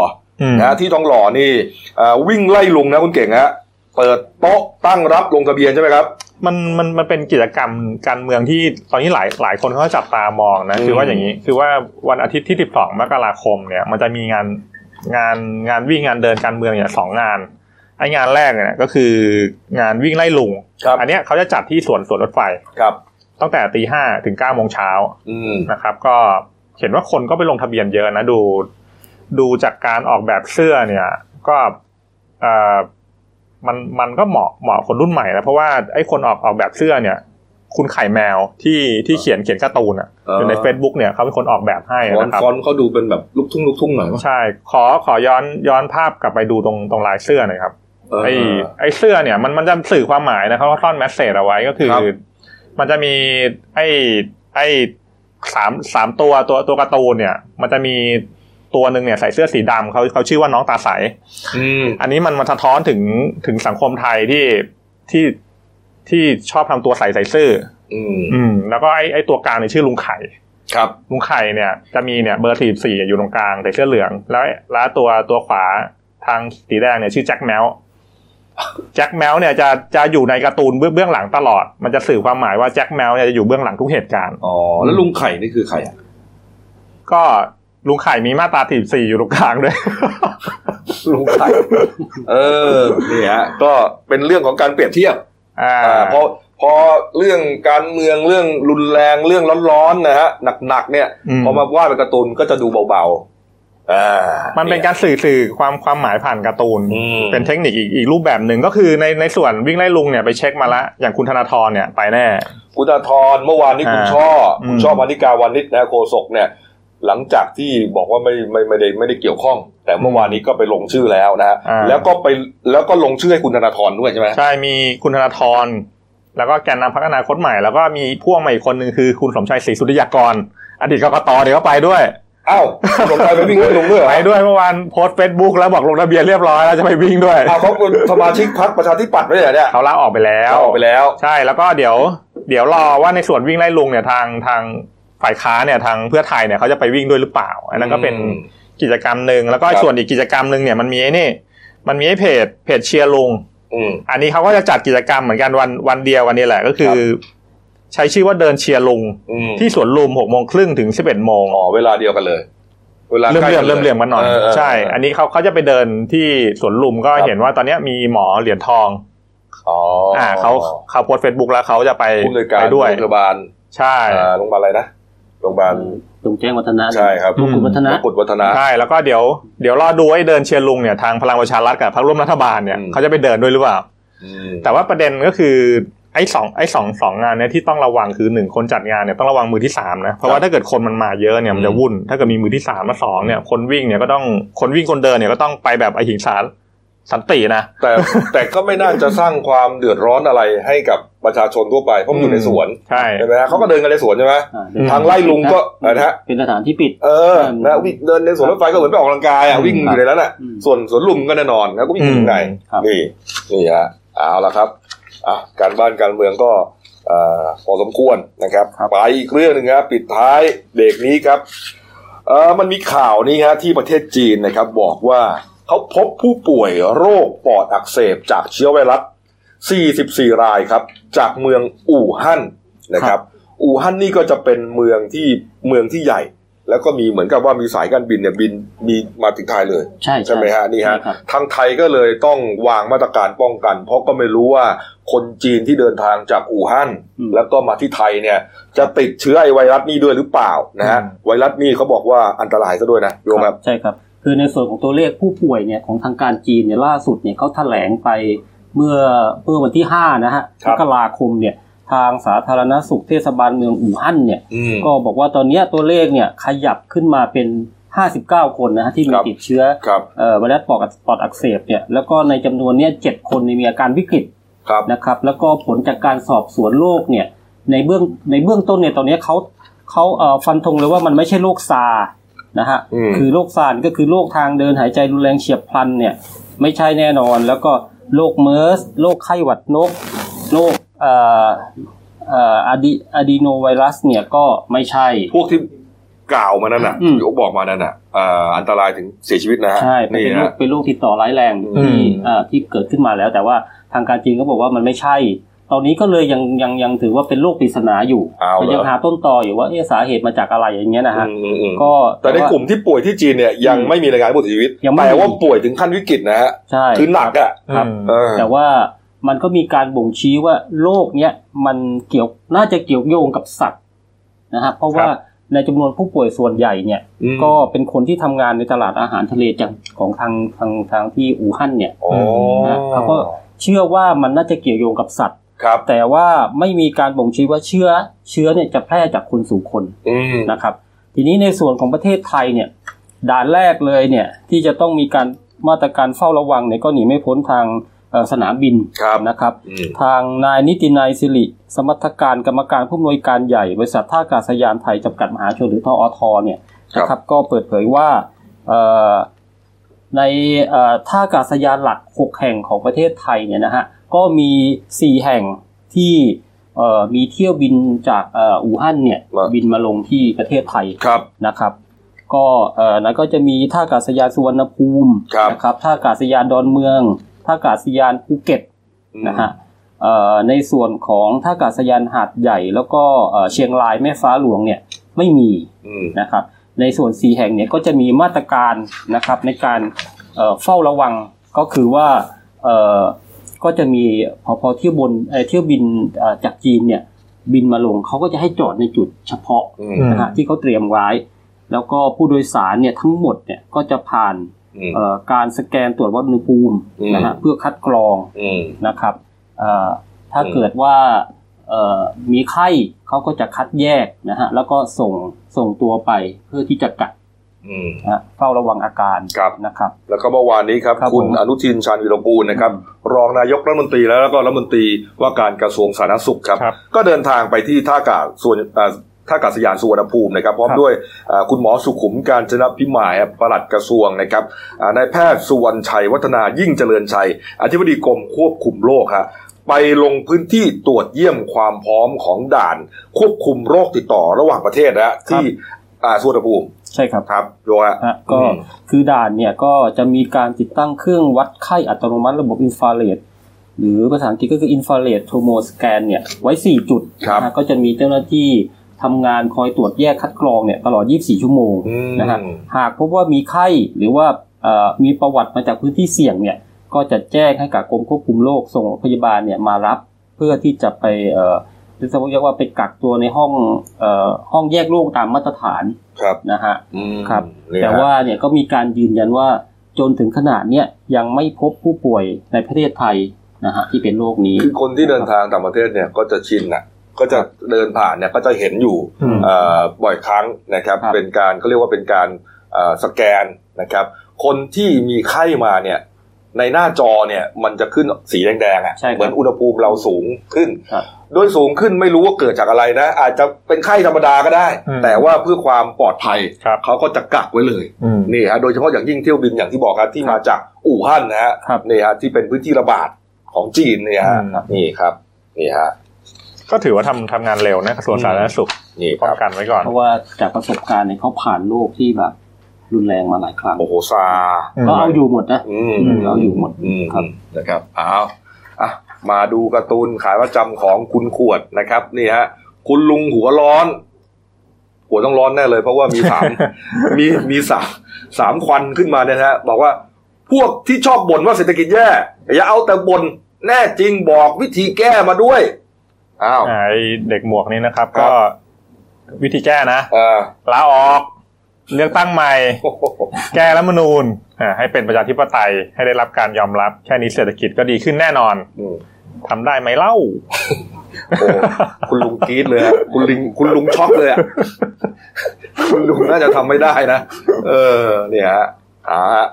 อืมนะที่ทองหล่อนี่เอ่อวิ่งไล่ลุงนะคุณเก่งฮะเปิดโต๊ะตั้งรับลงทะเบียนใช่ไหมครับมันมันมันเป็นกิจกรรมการเมืองที่ตอนนี้หลายหลายคนเขาก็จับตามองนะอืมคือว่าอย่างนี้คือว่าวันอาทิตย์ที่ 12 มกราคมเนี่ยมันจะมีงานงานงานวิ่งงานเดินการเมืองเนี่ยสองงานไองานแรกเนี่ยก็คืองานวิ่งไล่ลุงครับอันเนี้ยเขาจะจัดที่สวนสวนรถไฟครับตั้งแต่ตีห้าถึงเก้าโมงเช้าอืมนะครับ ก็ เห็นว่าคนก็ไปลงทะเบียนเยอะนะดู ดูจากการออกแบบเสื้อเนี่ย ก็เอ่อมันมันก็เหมาะเหมาะคนรุ่นใหม่นะเพราะว่าไอ้คนออกออกแบบเสื้อเนี่ย คุณไข่แมวที่ที่เขียนเขียนการ์ตูนอะเอออยู่ใน Facebook เนี่ยเขาเป็นคนออกแบบให้ฟอนนะครับฟอนต์เขาดูเป็นแบบลูกทุ่งลูกทุ่งหน่อยมั้ยใช่ ขอขอย้อนย้อนภาพกลับไปดูตรงตรงลายเสื้อหน่อยครับเออไอ้ไอ้เสื้อเนี่ยมันมันจะสื่อความหมายนะเขาก็ซ่อนแมสเซจเอาไว้ก็คือครับมันจะมีไอ้ไอ้ สามสามตัวตัวตัวการ์ตูนเนี่ย มันจะมีตัวหนึ่งเนี่ยใส่เสื้อสีดำเขาเขาชื่อว่าน้องตาใสอืมอันนี้มันมันสะท้อนถึงถึงสังคมไทยที่ที่ที่ชอบทำตัวใส่ใส่ซื่ออืมอืม แล้วก็ไอ้ไอ้ตัวกลางเนี่ยชื่อลุงไข่ครับ ลุงไข่เนี่ย จะมีเนี่ยเบอร์สี่สี่อยู่ตรงกลางใส่เสื้อเหลือง แล้วแล้วตัวตัวขวาทางสีแดงเนี่ยชื่อแจ็คแมว แจ็คแมวเนี่ยจะจะอยู่ในการ์ตูนเบื้องเบื้องหลังตลอด มันจะสื่อความหมายว่าแจ็คแมวเนี่ยจะอยู่เบื้องหลังทุกเหตุการณ์อ๋อแล้วลุงไข่นี่คือใครอะก็ลุงไข่มีมาตราสี่สี่อยู่ตรงกลางด้วย ลุงไข่ เออนี่ฮะก็เป็นเรื่องของการเปรียบเทียบ อ่าอ่าพอพอเรื่องการเมืองเรื่องรุนแรงเรื่องร้อนๆนะฮะหนักๆเนี่ยอืมพอมาว่าเป็นการ์ตูนก็จะดูเบาๆอ่า มันเป็นการสื่อสื่อความความหมายผ่านการ์ตูนอืมเป็นเทคนิคอีกอีกรูปแบบหนึ่งก็คือในในส่วนวิ่งไล่ลุงเนี่ยไปเช็คมาละอย่างคุณธนาธรเนี่ยไปแน่ คุณธนาธรเมื่อวานนี้คุณอ่าช่ออมคุณช่อมานิกาวานิชนะโฆษกเนี่ยหลังจากที่บอกว่าไม่ไม่ไม่ได้ไม่ได้เกี่ยวข้อง แต่เมื่อวานนี้ก็ไปลงชื่อแล้วนะฮะอ่าแล้วก็ไปแล้วก็ลงชื่อให้คุณธนาธรด้วยใช่ไหมใช่มีคุณธนาธรแล้วก็แกนนำพักอนาคตใหม่ แล้วก็มีพ่วงมาอีกคนหนึ่งคือคุณสมชัยศรีสุริยากร อดีตกกตเดี๋ยวก็ไปด้วย อ้าวคุณสมชายไปวิ่งให้ลุงด้วยเหรอไปด้วยเมื่อวานโพสต์เฟซบุ๊กแล้วบอกลงทะเบียนเรียบร้อยแล้วจะไปวิ่งด้วยอ้าวเขาเป็นสมาชิกพรรคประชาธิปัตย์ไม่ใช่เหรอเนี่ยเขาลาออกไปแล้วเขาออกไปแล้ว ใช่แล้วก็เดี๋ยว เดี๋ยวรอว่าในส่วนวิ่งไล่ลุงเนี่ยทางทางฝ่ายค้านเนี่ยทางเพื่อไทยเนี่ยเขาจะไปวิ่งด้วยหรือเปล่า อันนั้นก็เป็นอืมกิจกรรมหนึ่งแล้วก็ครับส่วนอีกกิจกรรมหนึ่งเนี่ยมันมีไอ้นี่มันมีไอ้เพจเพจเชียร์ลุงอืมอันนี้เขาก็จะจัดกิจกรรมเหมือนกันวันวันเดียววันนี้แหละก็คือ ใช้ชื่อว่าเดินเชียร์ลุงอืมที่สวนลุมหกโมงครึ่งถึงสิบเอ็ดโมงอ๋อเวลาเดียวกันเลยเวลาเริ่มใกล้เรื่อกัมเริ่มเรียมกันหน่อยเใช่ อันนี้เขาเขาจะไปเดินที่สวนลุมก็ครับเห็นว่าตอนเนี้ยมีหมอเหรียญทองอ๋ออ่อ่าเขาเขาโพสเฟซบุ๊กแล้วเขาจะไปผู้อำนวยการไปด้วยโรงพยาบาลใช่อ่าโรงพยาบาลอะไรนะโรงพยาบาลตรงแจ้งวัฒนะใช่ครับมงกุฎวัฒนะมงกุฎวัฒนะใช่แล้วก็เดี๋ยวเดี๋ยวรอดูไอ้เดินเชียร์ลุงเนี่ยทางพลังประชารัฐกับพรรคร่วมรัฐบาลเนี่ยอืมเขาจะไปเดินด้วยหรือเปล่าอืมแต่ว่าประเด็นก็คือ ไอ้สองไอ้สองสองงานเนี่ยที่ต้องระวังคือหนึ่งคนจัดงานเนี่ยต้องระวังมือที่สามนะเพราะว่าถ้าเกิดคนมันมาเยอะเนี่ยมันจะวุ่น ถ้าเกิดมีมือที่สามมาสองเนี่ยคนวิ่งเนี่ยก็ต้องคนวิ่งคนเดินเนี่ยก็ต้องไปแบบไอหิงสาสันตินะแต่แต่ก็ไม่น่าจะสร้างความเดือดร้อนอะไรให้กับประชาชนทั่วไปเพราะมันอยู่ในสวนใช่ใช่ไหมฮะเขาก็เดินกันในสวนใช่ไหมอ่าอืมทางไล่ลุงก็นะฮะเป็นสถานที่ปิด เออนะวิ่งเดินในสวนรถไฟก็เหมือนไปออกกำลังกายอะวิ่งอยู่ในนั้นอะอืมส่วนสวนลุมก็แน่นอนแล้วก็วิ่งอยู่ข้างในครับนี่นี่ฮะเอาละครับ อะการบ้านการเมืองก็เอ่อพอสมควรนะครับ ไปอีกเรื่องหนึ่งครับปิดท้ายเบรกนี้ครับเออมันมีข่าวนี้ฮะที่ประเทศจีนนะครับบอกว่าเขาพบผู้ป่วยโรคปอดอักเสบจากเชื้อไวรัส 44 รายครับ จากเมืองอู่ฮั่นนะครับ อู่ฮั่นนี่ก็จะเป็นเมืองที่เมืองที่ใหญ่ แล้วก็มีเหมือนกับว่ามีสายการบินเนี่ยบินมีมาถึงไทยเลย ใช่ใช่ไหมฮะนี่ฮะใช่ครับทางไทยก็เลยต้องวางมาตรการป้องกัน เพราะก็ไม่รู้ว่าคนจีนที่เดินทางจากอู่ฮั่นอืมแล้วก็มาที่ไทยเนี่ย จะติดเชื้อไอไวรัสนี้ด้วยหรือเปล่านะฮะอืมไวรัสนี่เขาบอกว่าอันตรายซะด้วยนะโยมครับใช่ครับ คือในส่วนของตัวเลขผู้ป่วยเนี่ยของทางการจีนเนี่ยล่าสุดเนี่ยเขาแถลงไปเมื่อเมื่อวันที่ห้านะฮะครัมบกราคมเนี่ย ทางสาธารณสุขเทศบาลเมืองอู่ฮั่นเนี่ยอืมก็บอกว่าตอนเนี้ยตัวเลขเนี่ยขยับขึ้นมาเป็น 59 คนนะฮะที่มีครับติดเชื้อครับเอ่อไวรัสปอดปอดอักเสบเนี่ยแล้วก็ในจำนวนเนี้ยเจ็ดคนเนี่ยมีอาการวิกฤตครับนะครับ แล้วก็ผลจากการสอบสวนโรคเนี่ยในเบื้องในเบื้องต้นเนี่ยตอนเนี้ยเขาเขาเอ่อฟันธงเลยว่ามันไม่ใช่โรคซาร์นะฮะอืมคือโรคซาร์ก็คือโรคทางเดินหายใจรุนแรงเฉียบพลันเนี่ยไม่ใช่แน่นอน แล้วก็โรคเมอร์สโรคไข้หวัดนกโรคเอ่อเอ่ออะดีอะดีโนไวรัสเนี่ยก็ไม่ใช่ พวกที่กล่าวมานั่นน่ะอืมยกบอกมานั่นน่ะเอ่ออันตรายถึงเสียชีวิตนะฮะใช่มันนี่เป็นโรคฮะเป็นโรคติดต่อร้ายแรงอืมที่เอ่อที่เกิดขึ้นมาแล้ว แต่ว่าทางการจีนก็บอกว่ามันไม่ใช่ ตอนนี้ก็เลยยังยังยังถือว่าเป็นโรคปริศนาอยู่เอาเหรอยังหาต้นตออยู่ว่าเอ๊ะสาเหตุมาจากอะไรอย่างเงี้ยนะฮะอืมอืมอืมก็แต่ในว่ากลุ่มที่ป่วยที่จีนเนี่ยยังอืมไม่มีรายงานผู้เสียชีวิตยังไม่แต่มีว่าป่วยถึงขั้นวิกฤตนะฮะใช่คือหนักอะครับอืมเออแต่ว่า มันก็มีการบ่งชี้ว่าโรคเนี้ยมันเกี่ยวน่าจะเกี่ยวโยงกับสัตว์นะฮะเพราะว่าในจำนวนผู้ป่วยส่วนใหญ่เนี่ยอืมก็เป็นคนที่ทำงานในตลาดอาหารทะเลจังของทางทางทางที่อู่ฮั่นเนี่ยอ๋อนะเขาก็เชื่อว่ามันน่าจะเกี่ยวโยงกับสัตว์ครับแต่ว่าไม่มีการบ่งชี้ว่าเชื้อเชื้อเนี่ยจะแพร่จากคนสู่คนอืมนะครับ ทีนี้ในส่วนของประเทศไทยเนี่ยด่านแรกเลยเนี่ยที่จะต้องมีการมาตรการเฝ้าระวังเนี่ยก็หนีไม่พ้นทางเอ่อ สนามบินครับนะครับอืมทางนายนิตินายสิริ สมรรถการกรรมการผู้อำนวยการใหญ่ บริษัทท่าอากาศยานไทยจำกัดมหาชนหรือทอทเนี่ยครับนะครับก็เปิดเผยว่าเอ่อในเอ่อท่าอากาศยานหลัก 6 แห่งของประเทศไทยเนี่ยนะฮะก็มี 4 แห่งที่เอ่อมีเที่ยวบินจากเอ่ออู่ฮั่นเนี่ยมาบินมาลงที่ประเทศไทยครับนะครับ ก็เอ่อนั้นก็จะมีท่าอากาศยานสุวรรณภูมิครับนะครับท่าอากาศยานดอนเมือง ท่าอากาศยานภูเก็ตนะฮะเอ่อในส่วนของท่าอากาศยานหาดใหญ่ แล้วก็เอ่อเชียงรายแม่ฟ้าหลวงเนี่ยไม่มีอืมนะครับ ในส่วนสีแห่งเนี่ยก็จะมีมาตรการนะครับในการเอ่อเฝ้าระวังก็คือว่าเอ่อก็จะมีพอพอเที่ยวบนเอ่อเที่ยวบินเอ่อจากจีนเนี่ยบินมาลงเขาก็จะให้จอดในจุดเฉพาะอืมนะฮะที่เขาเตรียมไว้ แล้วก็ผู้โดยสารเนี่ยทั้งหมดเนี่ยก็จะผ่านอืมเอ่อ การสแกนตรวจวัดอุณหภูมิอืมนะฮะเพื่อคัดกรองอืมนะครับเอ่อถ้าอืมเกิดว่าเอ่อมีไข้เขาก็จะคัดแยกนะฮะแล้วก็ส่งส่งตัวไปเพื่อที่จะกักอืมนะฮะเฝ้าระวังอาการครับนะครับ แล้วก็เมื่อวานนี้ครับครับคุณผมอนุทินชาญวิรกูลนะครับ รองนายกรัฐมนตรีแล้วก็รัฐมนตรีว่าการกระทรวงสาธารณสุขครับครับก็เดินทางไปที่ท่าอากาศส่วนเอ่อ ท่าอากาศยานสุวรรณภูมินะครับพร้อมครับด้วยเอ่อคุณหมอสุขุมการจนพิมายปลัดกระทรวงนะครับอ่านายแพทย์สุวรรณชัยวัฒนายิ่งเจริญชัย อธิบดีกรมควบคุมโรคฮะไปลงพื้นที่ตรวจเยี่ยมความพร้อมของด่าน ควบคุมโรคติดต่อระหว่างประเทศนะฮะที่อ่าสุวรรณภูมิใช่ครับครับโยฮะฮะก็อืมคือด่านเนี่ยก็จะมีการติดตั้งเครื่องวัดไข้อัตโนมัติระบบอินฟราเรดหรือภาษาอังกฤษก็คือ infrared thermoscan เนี่ยไว้ 4 จุดครับนะฮะก็จะมีเจ้าหน้าที่ ทำงานคอยตรวจแยกคัดกรองเนี่ยตลอด 24 ชั่วโมงอืมนะฮะหากพบว่ามีไข้หรือว่าเอ่อมีประวัติมาจากพื้นที่เสี่ยงเนี่ยก็จะแจ้งให้กับกรมควบคุมโรคส่งพยาบาลเนี่ยมารับเพื่อที่จะไปเอ่อเรียกว่าไปกักตัวในห้องเอ่อห้องแยกโรคตามมาตรฐานครับนะฮะอืมครับเนี่ยแต่ฮะว่าเนี่ยก็มีการยืนยันว่าจนถึงขนาดเนี้ยยังไม่พบผู้ป่วยในประเทศไทยนะฮะที่เป็นโรคนี้ คือคนที่เดินทางต่างประเทศเนี่ยก็จะชินอะ ก็จะเดินผ่านเนี่ยก็จะเห็นอยู่อืมเอ่อบ่อยครั้งนะครับครับ เป็นการก็เรียกว่าเป็นการเอ่อสแกนนะครับ คนที่มีไข้มาเนี่ยในหน้าจอเนี่ยมันจะขึ้นสีแดงๆอะใช่ครับเหมือนอุณหภูมิเราสูงขึ้นครับโดยสูงขึ้นไม่รู้ว่าเกิดจากอะไรนะ อาจจะเป็นไข้ธรรมดาก็ได้อืมแต่ว่าเพื่อความปลอดภัยครับเขาก็จะกักไว้เลยอืมนี่ฮะโดยเฉพาะอย่างยิ่งเที่ยวบินอย่างที่บอกครับที่มาจากอู่ฮั่นนะฮะครับนี่ฮะที่เป็นพื้นที่ระบาดของจีนเนี่ยฮะอืมนี่ครับนี่ฮะ ก็ถือว่าทำทำงานเร็วนะกระทรวงสาธารณสุขนี่คป้อรังบกันไว้ก่อน เพราะว่าจากประสบการณ์เนี่ยเขาผ่านโรคที่แบบ รุนแรงมาหลายครั้งโอ้โหซาอืมก็เอาอยู่หมดนะอืมอืมเอาอยู่หมดอืมครับนะครับเอาอะมาดูการ์ตูนขายประจำของคุณขวดนะครับ นี่ฮะ คุณลุงหัวร้อนหัวต้องร้อนแน่เลย เพราะว่ามีสามมีมีสามสามควันขึ้นมาเนี่ยนะฮะ บอกว่าพวกที่ชอบบ่นว่าเศรษฐกิจแย่อย่าเอาแต่บ่นแน่จริงบอกวิธีแก้มาด้วย อ้าวไอเด็กหมวกนี้นะครับครับ ก็วิธีแก้นะเออลาออกเลือกตั้งใหม่ แก้รัฐธรรมนูญอ่าให้เป็นประชาธิปไตยให้ได้รับการยอมรับ แค่นี้เศรษฐกิจก็ดีขึ้นแน่นอนอืมทำได้ไหมเล่าโอ้คุณลุงกรี๊ดเลยอะคุณลิงคุณลุงช็อกเลยอะคุณลุงน่าจะทำไม่ได้นะ เออ เนี่ยฮะหาฮะ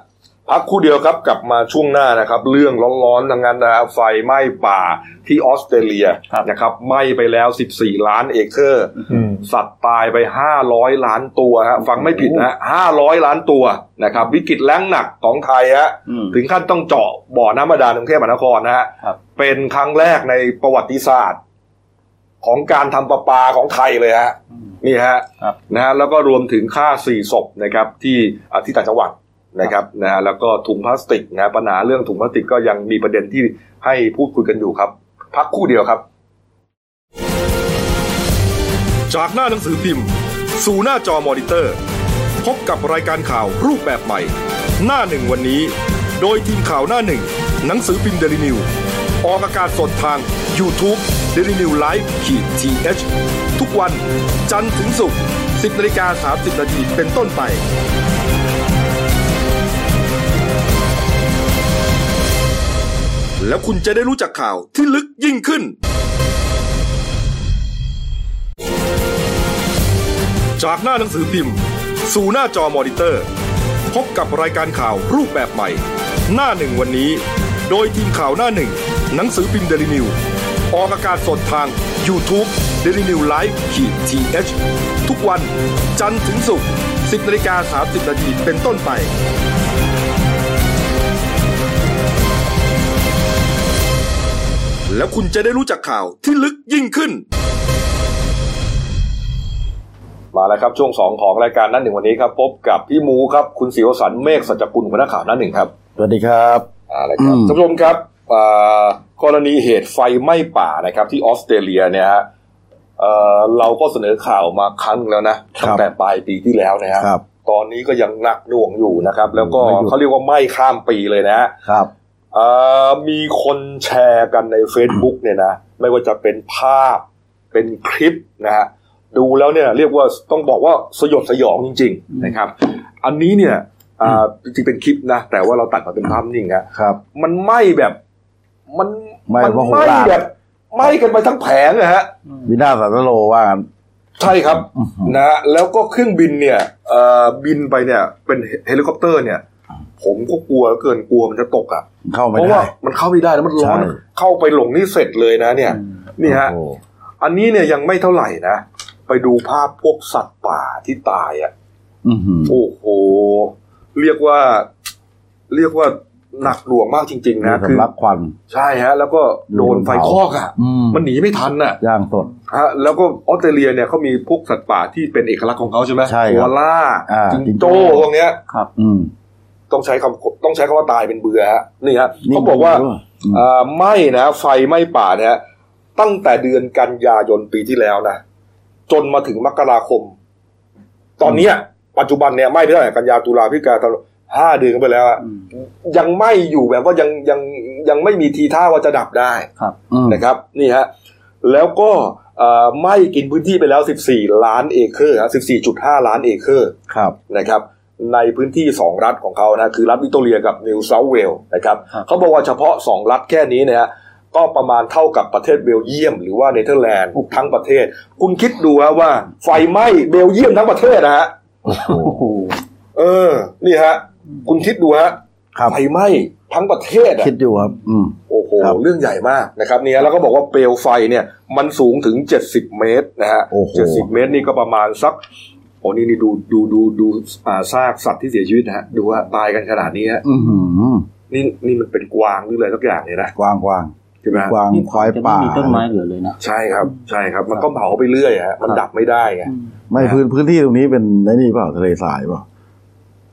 พักครู่เดียวครับกลับมาช่วงหน้านะครับ เรื่องร้อนๆทั้งนั้นนะครับไฟไหม้ป่าที่ออสเตรเลียครับนะครับไหม้ไปแล้ว 14 ล้านเอเคอร์อืมสัตว์ตายไป 500 ล้านตัวฮะฟังไม่ผิดนะ500 ล้านตัวนะครับวิกฤตแล้งหนักของไทยฮะอืมถึงขั้นต้องเจาะบ่อน้ำบาดาลกรุงเทพมหานครนะฮะครับเป็นครั้งแรกในประวัติศาสตร์ ของการทำประปาของไทยเลยฮะอืมนี่ฮะครับนะฮะแล้วก็รวมถึงค่าสี่ศพนะครับที่อ่าที่ต่างจังหวัด นะครับนะฮะแล้วก็ถุงพลาสติกนะปัญหาเรื่องถุงพลาสติกก็ยังมีประเด็นที่ให้พูดคุยกันอยู่ครับ พักครู่เดียวครับ จากหน้าหนังสือพิมพ์ สู่หน้าจอมอนิเตอร์ พบกับรายการข่าวรูปแบบใหม่ หน้าหนึ่งวันนี้ โดยทีมข่าวหน้าหนึ่ง หนังสือพิมพ์เดลินิวส์ออกอากาศสดทาง YouTube d e l i n e w l i v e ขีดทีเทุกวันจันทร์ถึงศุกร์10นาฬิกา30นาทีเป็นต้นไป แล้วคุณจะได้รู้จักข่าวที่ลึกยิ่งขึ้น จากหน้าหนังสือพิมพ์ สู่หน้าจอมอนิเตอร์ พบกับรายการข่าวรูปแบบใหม่ หน้าหนึ่งวันนี้ โดยทีมข่าวหน้าหนึ่ง หนังสือพิมพ์เดลิวิวออกอากาศสดทาง YouTube d e l i n e w l i v e ขีดทีเทุกวัน จันทร์ถึงศุกร์10นาฬิกา30นาทีเป็นต้นไป แล้วคุณจะได้รู้จักข่าวที่ลึกยิ่งขึ้น มาแล้วครับช่วงสองของรายการนั้นหนึ่งวันนี้ครับ พบกับพี่หมูครับ คุณศิวสันต์เมฆสัจกุลหัวหน้าข่าวนั้นหนึ่งครับสวัสดีครับอ่าเลยครับอืมท่านผู้ชมครับอ่ากรณีเหตุไฟไหม้ป่านะครับที่ออสเตรเลียเนี่ยฮะเอ่อเราก็เสนอข่าวมาครั้งแล้วนะตั้งแต่ปลายปีที่แล้วนะฮะครับตอนนี้ก็ยังหนักหน่วงอยู่นะครับ แล้วก็ไม่หยุดเขาเรียกว่าไหม้ข้ามปีเลยนะฮะครับเอ่อ มีคนแชร์กันใน Facebook เนี่ยนะ ไม่ว่าจะเป็นภาพเป็นคลิปนะฮะดูแล้วเนี่ยเรียกว่าต้องบอกว่าสยดสยองจริง ๆ นะครับ อันนี้เนี่ยอ่าจริงๆเป็นคลิปนะ แต่ว่าเราตัดมาเป็นภาพนิ่งนะครับ มันไหม้แบบ มันไหม้มันเพราะไหม้โหราแบบไหม้กันไปทั้งแผงนะฮะวินาศสันตะโรว่างั้นใช่ครับอื้อหือนะฮะแล้วก็เครื่องบินเนี่ยเอ่อบินไปเนี่ยเป็นเฮลิคอปเตอร์เนี่ย ผมก็กลัวเหลือเกินกลัวมันจะตกอะเข้าไม่เพราะได้ว่ามันเข้าไม่ได้แล้วมันร้อนใช่เข้าไปหลงนี่เสร็จเลยนะ เนี่ย นี่ฮะโอ้โหอันนี้เนี่ยยังไม่เท่าไหร่นะไปดูภาพพวกสัตว์ป่าที่ตายอะอื้อหือโอ้โหเรียกว่า เรียกว่าหนักหน่วงมากจริง ๆ นะมีคือสำลักควันใช่ฮะ แล้วก็โดนไฟคอกอะอืมมันหนีไม่ทันอะย่างสดฮะแล้วก็ออสเตรเลียเนี่ยเขามีพวกสัตว์ป่าที่เป็นเอกลักษณ์ของเขาใช่ไหมใช่ครับหัวล่าอ่าจิงจิงโจ้โจ้พวกเนี้ยครับ อืม ต้องใช้คำต้องใช้คำว่าตายเป็นเบื่อฮะนี่ฮะนี่เขาบอกว่าด้วยอืมอ่าไหม้นะ ไฟไหม้ป่าเนี่ยตั้งแต่เดือนกันยายนปีที่แล้วนะจนมาถึงมกราคม ตอนเนี้ย ปัจจุบันเนี่ยไหม้ไปเท่าไหร่กันยาตุลาพฤศจิกาธันวาห้าเดือนกันไปแล้วอะอืมยังไหม้อยู่แบบว่ายังยังยังไม่มีทีท่าว่าจะดับได้ครับอืมนะครับ นี่ฮะแล้วก็เอ่อไหม้กินพื้นที่ไปแล้ว 14 ล้านเอเคอร์ฮะ14.5 ล้านเอเคอร์ครับนะครับ ในพื้นที่ 2 รัฐของเขานะคือรัฐวิกตอเรียกับนิวเซาท์เวลส์นะครับครับเขาบอกว่าเฉพาะ 2 รัฐแค่นี้เนี่ยก็ประมาณเท่ากับประเทศเบลเยียม หรือว่าเนเธอร์แลนด์ทั้งประเทศ คุณคิดดูฮะว่าไฟไหม้เบลเยียมทั้งประเทศนะฮะโอ้โหโอ้โหเออ นี่ฮะ คุณคิดดูฮะครับไฟไหม้แผทั้งประเทศอะคิดอยู่ครับอืมโอ้โหครับเรื่องใหญ่มากนะครับเนี่ยแล้วก็บอกว่าเปลวไฟเนี่ย มันสูงถึง 70 เมตรนะฮะโอ้โหเจ็ดสิบเมตรนี่ก็ประมาณสักโอ้นี่นี่ดูดูดูดูอ่าซากสัตว์ที่เสียชีวิตนะฮะ ดูว่าตายกันขนาดนี้ฮะอือหือนี่นี่มันเป็นกวางหรืออะไรสักอย่างเนี่ยนะกว้างกว้างใช่ไหมฮะกวางนี่ควายจะไม่ป่ามีต้นไม้เหลือเลยนะใช่ครับใช่ครับ มันก็เผาไปเรื่อยฮะมันดับไม่ได้ไงไม่พื้นพื้นที่ตรงนี้เป็นไอ้นี่เปล่าทะเลทรายเปล่า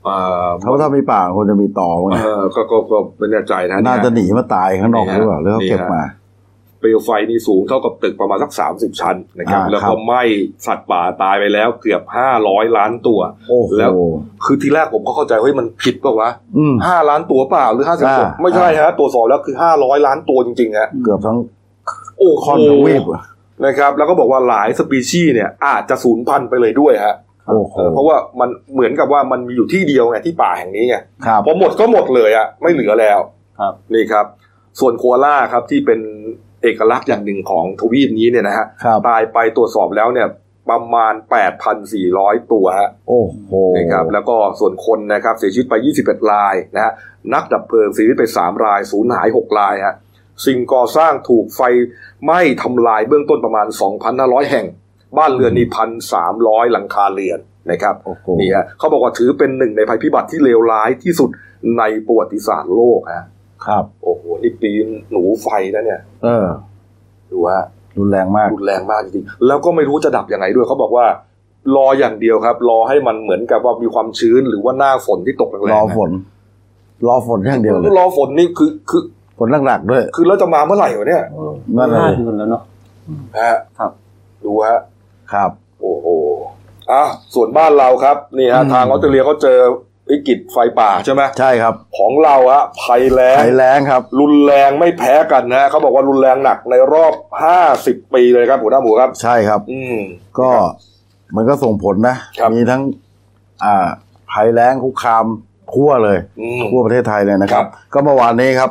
เอ่อเขาถ้ามีป่าควรจะมีต่อมั้งเอนะอก็ก็ก็ไม่แน่ใจนะน่าจะหเยนีมาตายข้างนอกหรือเปล่าหรือเขาเก็บมา เปลวไฟนี่สูงเท่ากับตึกประมาณสักสามสิบชั้นนะครับอ่าแล้วครัก็บไหม้สัตว์ป่าตายไปแล้วเกือบห้าร้อยล้านตัวโอ้โหแล้วคือทีแรกผมก็เข้าใจเฮ้ยมันผิดป่าวะอืมห้าล้านตัวเปล่าหรือห้าสิบอ่าตัวไม่ใช่ฮะตรวจสอบแล้วคือห้าร้อยล้านตัวจริงๆฮะเกือบทั้งโอ้โหคอนทวีปอะนะครับ แล้วก็บอกว่าหลายสปีชีส์เนี่ยอาจจะสูญพันธุ์ไปเลยด้วยฮะโอ้โหเออเพราะว่ามันเหมือนกับว่ามันมีอยู่ที่เดียวไงที่ป่าแห่งนี้ไงครับพอหมดก็หมดเลยอะไม่เหลือแล้วครับนี่ครับ ส่วนโคอาล่าครับที่เป็น เอกลักษณ์อย่างหนึ่งของทวีปนี้เนี่ยนะฮะครับตายไปตรวจสอบแล้วเนี่ยประมาณ 8,400 ตัวฮะโอ้โหนะครับแล้วก็ส่วนคนนะครับเสียชีวิตไป 21 รายนะฮะนักดับเพลิงเสียชีวิตไป 3 รายสูญหาย 6 รายฮะสิ่งก่อสร้างถูกไฟไหม้ทำลายเบื้องต้นประมาณ 2,500 แห่ง บ้านเรือนนี่พันสามร้อยหลังคาเรือนนะครับโอ้โหนี่ฮะเขาบอกว่าถือเป็นหนึ่งในภัยพิบัติที่เลวร้ายที่สุดในประวัติศาสตร์โลกฮะ ครับ โอ้โหนี่ปีนหนูไฟนะเนี่ย เออดูว่ารุนแรงมากรุนแรงมากจริงๆแล้วก็ไม่รู้จะดับยังไงด้วยเขาบอกว่า รออย่างเดียวครับ รอให้มันเหมือนกับว่ามีความชื้นหรือว่าหน้าฝนที่ตกแรงๆรอนะฝน รอฝนอย่างเดียวเลยรอฝนนี่คือคือฝนหนักๆด้วย คือเราจะมาเมื่อไหร่วะเนี่ยนั่นเลยห้าเดือนแล้วเนาะฮะครับ ดูฮะครับ โอ้โหอะส่วนบ้านเราครับ นี่ฮะอืมทางออสเตรเลียเขาเจอ วิกฤตไฟป่าใช่ไหมใช่ครับ ของเราฮะภัยแล้งภัยแล้งครับ รุนแรงไม่แพ้กันนะเขาบอกว่ารุนแรงหนักในรอบห้าสิบปีเลยครับหัวหน้าหมูครับ ใช่ครับ อืมก็มันก็ส่งผลนะครับมีทั้ง อ่าภัยแล้งคุกคามทั่วเลยอืมทั่วประเทศไทยเลยนะครับครับ ก็เมื่อวานนี้ครับ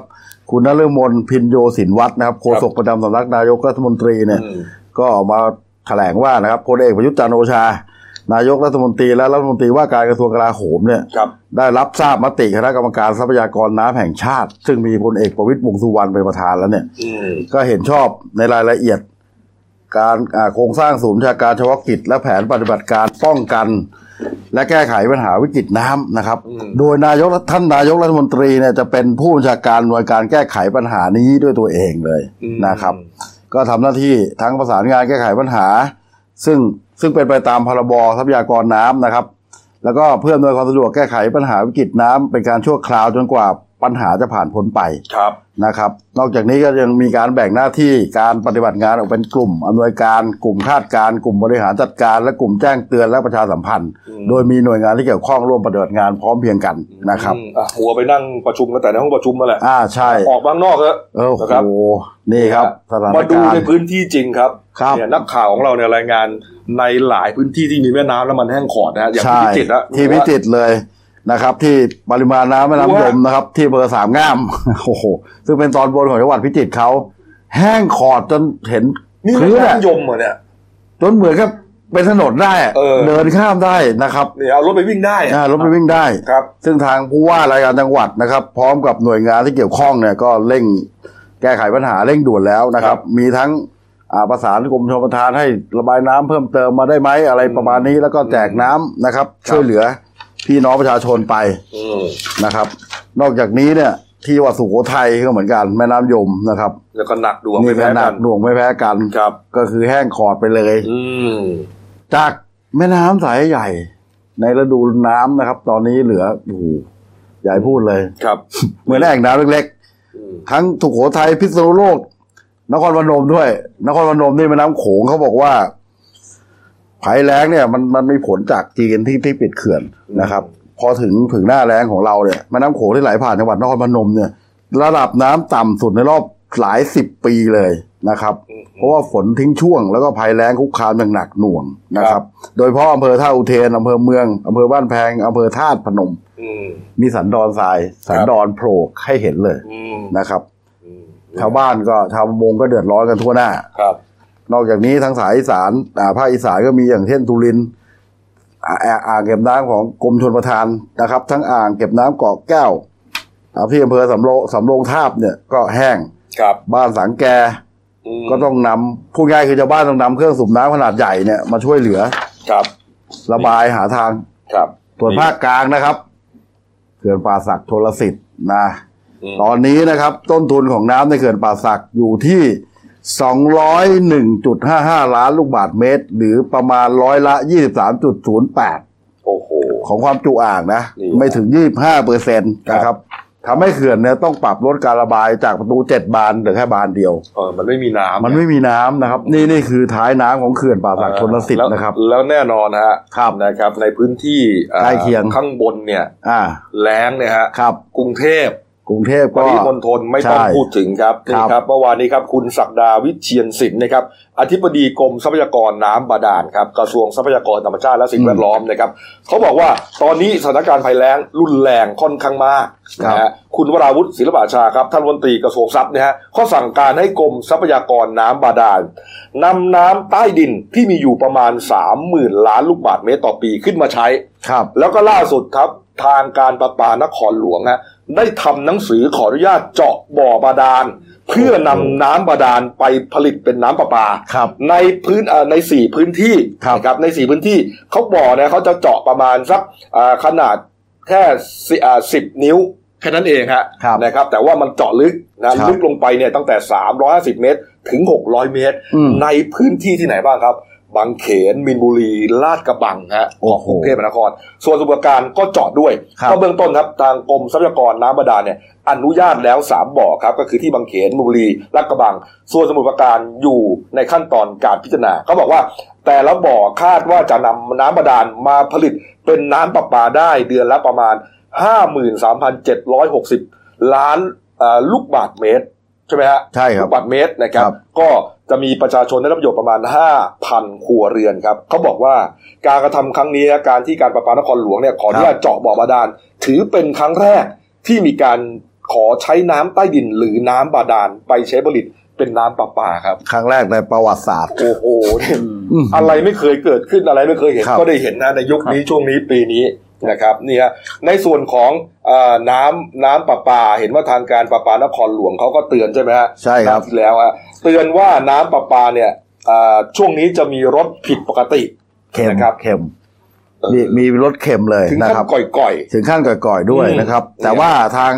คุณนฤมลพินโยสินวัฒน์นะครับโฆษกประจำสำนักนายกรัฐมนตรีเนี่ยอืมก็ออกมาแถลงว่านะครับพลเอกประยุทธ์จันทร์โอชา นายกรัฐมนตรีและรัฐมนตรีว่าการกระทรวงกลาโหมเนี่ยครับได้รับทราบมติคณะกรรมการทรัพยากรน้ำแห่งชาติ ซึ่งมีพลเอกประวิตรวงษ์สุวรรณเป็นประธานแล้วเนี่ยอืมก็เห็นชอบในรายละเอียด การอ่าโครงสร้างศูนย์บัญชาการเฉพาะกิจ และแผนปฏิบัติการป้องกัน และแก้ไขปัญหาวิกฤตน้ำนะครับอืมโดยนายกท่านนายกรัฐมนตรีเนี่ยจะเป็นผู้บัญชาการหน่วยการแก้ไขปัญหานี้ด้วยตัวเองเลยอืมนะครับ ก็ทำหน้าที่ทั้งประสานงานแก้ไขปัญหา ซึ่ง ซึ่งเป็นไปตามพรบทรัพยากรน้ำนะครับ แล้วก็เพื่ออำนวยความสะดวกแก้ไขปัญหาวิกฤตน้ำเป็นการชั่วคราวจนกว่า ปัญหาจะผ่านพ้นไปครับนะครับ นอกจากนี้ก็ยังมีการแบ่งหน้าที่การปฏิบัติงานออกเป็นกลุ่มอำนวยการกลุ่มคาดการณ์กลุ่มบริหารจัดการ และกลุ่มแจ้งเตือนและประชาสัมพันธ์อืมโดยมีหน่วยงานที่เกี่ยวข้องร่วมปฏิบัติงานพร้อมเพรียงกันนะครับอืมอะหัวไปนั่งประชุมกันแต่ในห้องประชุมนั่นแหละอ่าใช่ออกบ้างนอกเถอะเออนะครับโอ้โหนี่ครับสถานมาดูการในณ์พื้นที่จริงครับครับเนี่ยนักข่าวของเราเนี่ยรายงานในหลายพื้นที่ที่มีแม่น้ำแล้วมันแห้งขอดนะฮะอย่างใช่ที่พิจิตรนะที่พิจิตรเลย นะครับ ที่ปริมาณน้ำแม่ดูน้ำยว่ามนะครับ ที่อำเภอสามงามโอ้โหซึ่งเป็นตอนบนของจังหวัดพิจิตรเขาแห้งขอดจนเห็นนี่พื้นแม่อะน้ำยมเหรอเนี่ยจนเหมือนกับเป็นถนนได้อะเออ เดินข้ามได้นะครับ นี่เอารถไปวิ่งได้อะอ่ารถไปวิ่งได้ ครับ ซึ่งทางผู้ว่ารายการจังหวัดนะครับ พร้อมกับหน่วยงานที่เกี่ยวข้องเนี่ยก็เร่งแก้ไขปัญหาเร่งด่วนแล้วนะครับ มีทั้งอ่าประสานกรมชลประทานให้ระบายน้ำเพิ่มเติมมาได้ไหมอะไรประมาณนี้แล้วก็แจกน้ำนะครับ ช่วยเหลือ พี่น้องประชาชนไปอืมนะครับ นอกจากนี้เนี่ย ที่จังหวัดสุโขทัยก็เหมือนกันแม่น้ำยมนะครับแล้วก็หนักดวงนี่ไม่ก็แพ้หนักักน หน่วงไม่แพ้กันครับ ก็คือแห้งขอดไปเลย อืม จากแม่น้ำสายใหญ่ ในฤดูน้ำนะครับ ตอนนี้เหลือโอ้โหใหญ่พูดเลย ครับเหมือนแอ่งน้ำเล็กอืมๆ ทั้งสุโขทัยพิษณุโลก นครพนมด้วย นครพนมนี่แม่น้ำโขงเขาบอกว่า ภัยแล้งเนี่ยมันมันมีผลจากจีนที่ที่ปิดเขื่อนนะครับ พอถึงถึงหน้าแล้งของเราเนี่ยแม่น้ำโขงที่ไหลผ่านจังหวัดนครพนมเนี่ย ระดับน้ำต่ำสุดในรอบหลายสิบปีเลยนะครับอืมเพราะว่าฝนทิ้งช่วงแล้วก็ภัยแล้งคุกคามอย่างหนักหน่วงนะคครัรับบโดยเฉพาะอำเภอท่าอุเทนอำเภอเมืองอำเภอบ้านแพงอำเภอธาตุพนมอืมมีสันดอนทรายสันดอนโผล่ให้เห็นเลยอืมนะครับอืมชาวบ้านก็ชาวประมงก็เดือดร้อนกันทั่วหน้าครับ นอกจากนี้ทางสายอีสานอ่าภาคอีสานก็มีอย่างเช่นทุรินทร์อ่าอ่าอ่างเก็บน้ำของกรมชลประทานนะครับ ทั้งอ่างเก็บน้ำเกาะแก้วอ่าที่อำเภอสำโรงสำโรงทาบเนี่ยก็แห้งครับบ้านสังแกมก็ต้องนำพูดง่ายคือชาวบ้านต้องนำเครื่องสูบน้ำขนาดใหญ่เนี่ยมาช่วยเหลือครับ ระบายหาทางครับส่วนภาคกลางนะครับเขื่อนป่าสักโทรสิทธิ์นะมตอนนี้นะครับ ต้นทุนของน้ำในเขื่อนป่าสักอยู่ที่ 201.55 ล้านลูกบาทเมตร หรือประมาณร้อยละ 23.08 โอ้โห ของความจุอ่างนะนี่ไม่ถึง 25เปอร์เซ็นต์ครับนะครับทำให้เขื่อนเนี่ยต้องปรับลดการระบายจากประตู 7 บานเหลือแค่บานเดียว เออ มันไม่มีน้ำมันไม่มีน้ำนะครับ นี่นี่คือท้ายน้ำของเขื่อนป่าสักชนลสิทธิ์นะครับแล้วแล้วแน่นอนฮะครับนะครับ ในพื้นที่อ่อใกล้เคียงข้างบนเนี่ย อ่า แล้งเนี่ยฮะครับ กรุงเทพ กรุงเทพปก็ริมณฑลไม่ต้องใช่พูดถึงครับนี่ครับครับเมื่อวานนี้ครับคุณศักดาวิเชียนศิลป์นะครับอธิบดีกรมทรัพยากรน้ำบาดาลครับกระทรวงทรัพยากรธรรมชาติและสิ่งแวดล้อมนะครับเขาบอกว่าตอนนี้สถานการณ์ภัยแล้งรุนแรงค่อนข้างมากนะฮะคุณวราวุฒิศิลปอาชาครับท่านรัฐมนตรีกระทรวงทรัพย์นะฮะเขาสั่งการให้กรมทรัพยากรน้ำบาดาลนำน้ำใต้ดินที่มีอยู่ประมาณ30,000ล้านลูกบาศก์เมตรต่อปีขึ้นมาใช้ครับแล้วก็ล่าสุดครับทางการประปานครหลวงฮะ ได้ทำหนังสือขออนุญาตเจาะบ่อบาดาล เพื่อนำน้ำบาดาลไปผลิตเป็นน้ำประปา ครับ ในพื้นเอ่อในสี่พื้นที่ครับนะครับในสี่พื้นที่เขาบอกนะเขาจะเจาะประมาณสักอ่าขนาดแค่สิบนิ้วแค่นั้นเองฮะครับนะครับแต่ว่ามันเจาะลึกนะครับ ลึกลงไปเนี่ยตั้งแต่ 350 เมตรถึง 600 เมตร อืม ในพื้นที่ที่ไหนบ้างครับ บางเขนมินบุรีลาดกระบังฮะโอ้ของโหกรุงเทพมหานคร ส่วนสมุทรปราการก็เจาะด้วยครับก็เบื้องต้นครับทางกรมทรัพยากรน้ำบาดาลเนี่ยอนุญาตแล้ว 3 บ่อครับ ก็คือที่บางเขนมินบุรีลาดกระบัง ส่วนสมุทรปราการอยู่ในขั้นตอนการพิจารณาเขาบอกว่า แต่ละบ่อคาดว่าจะนำน้ำบาดาลมาผลิตเป็นน้ำประปาได้เดือนละประมาณ 53,760 ล้านเอ่อลูกบาทเมตรใช่ไหมฮะใช่ครับลูกบาทเมตรนะครับครับ ก็จะมีประชาชนได้รับประโยชน์ประมาณ 5,000 ครัวเรือนครับเขาบอกว่าการกระทำครั้งนี้นะการที่การประปานครหลวงเนี่ยขออนุญาตเจาะบ่อบาดาล ถือเป็นครั้งแรกที่มีการขอใช้น้ำใต้ดินหรือน้ำบาดาลไปใช้ผลิตเป็นน้ำประปาครับ ครั้งแรกในประวัติศาสตร์ โอ้โหเนี่ยอืมอะไรไม่เคยเกิดขึ้นอะไรไม่เคยเห็นครับก็ได้เห็นนะในยุคนี้ช่วงนี้ปีนี้ นะครับนี่ฮะในส่วนของเอ่อน้ำน้ำประปา เห็นว่าทางการประปานครหลวงเขาก็เตือนใช่ไหมฮะใช่ครับวที่แล้วอะเตือนว่าน้ำประปาเนี่ยเอ่อช่วงนี้จะมีรสผิดปกติเค็มนะครับเค็มเออมีมีรสเค็มเลยถึงนะขั้นครับก่อยถึงขั้นก่อยๆด้วยอืมนะครับ แต่เนี่ยว่าทาง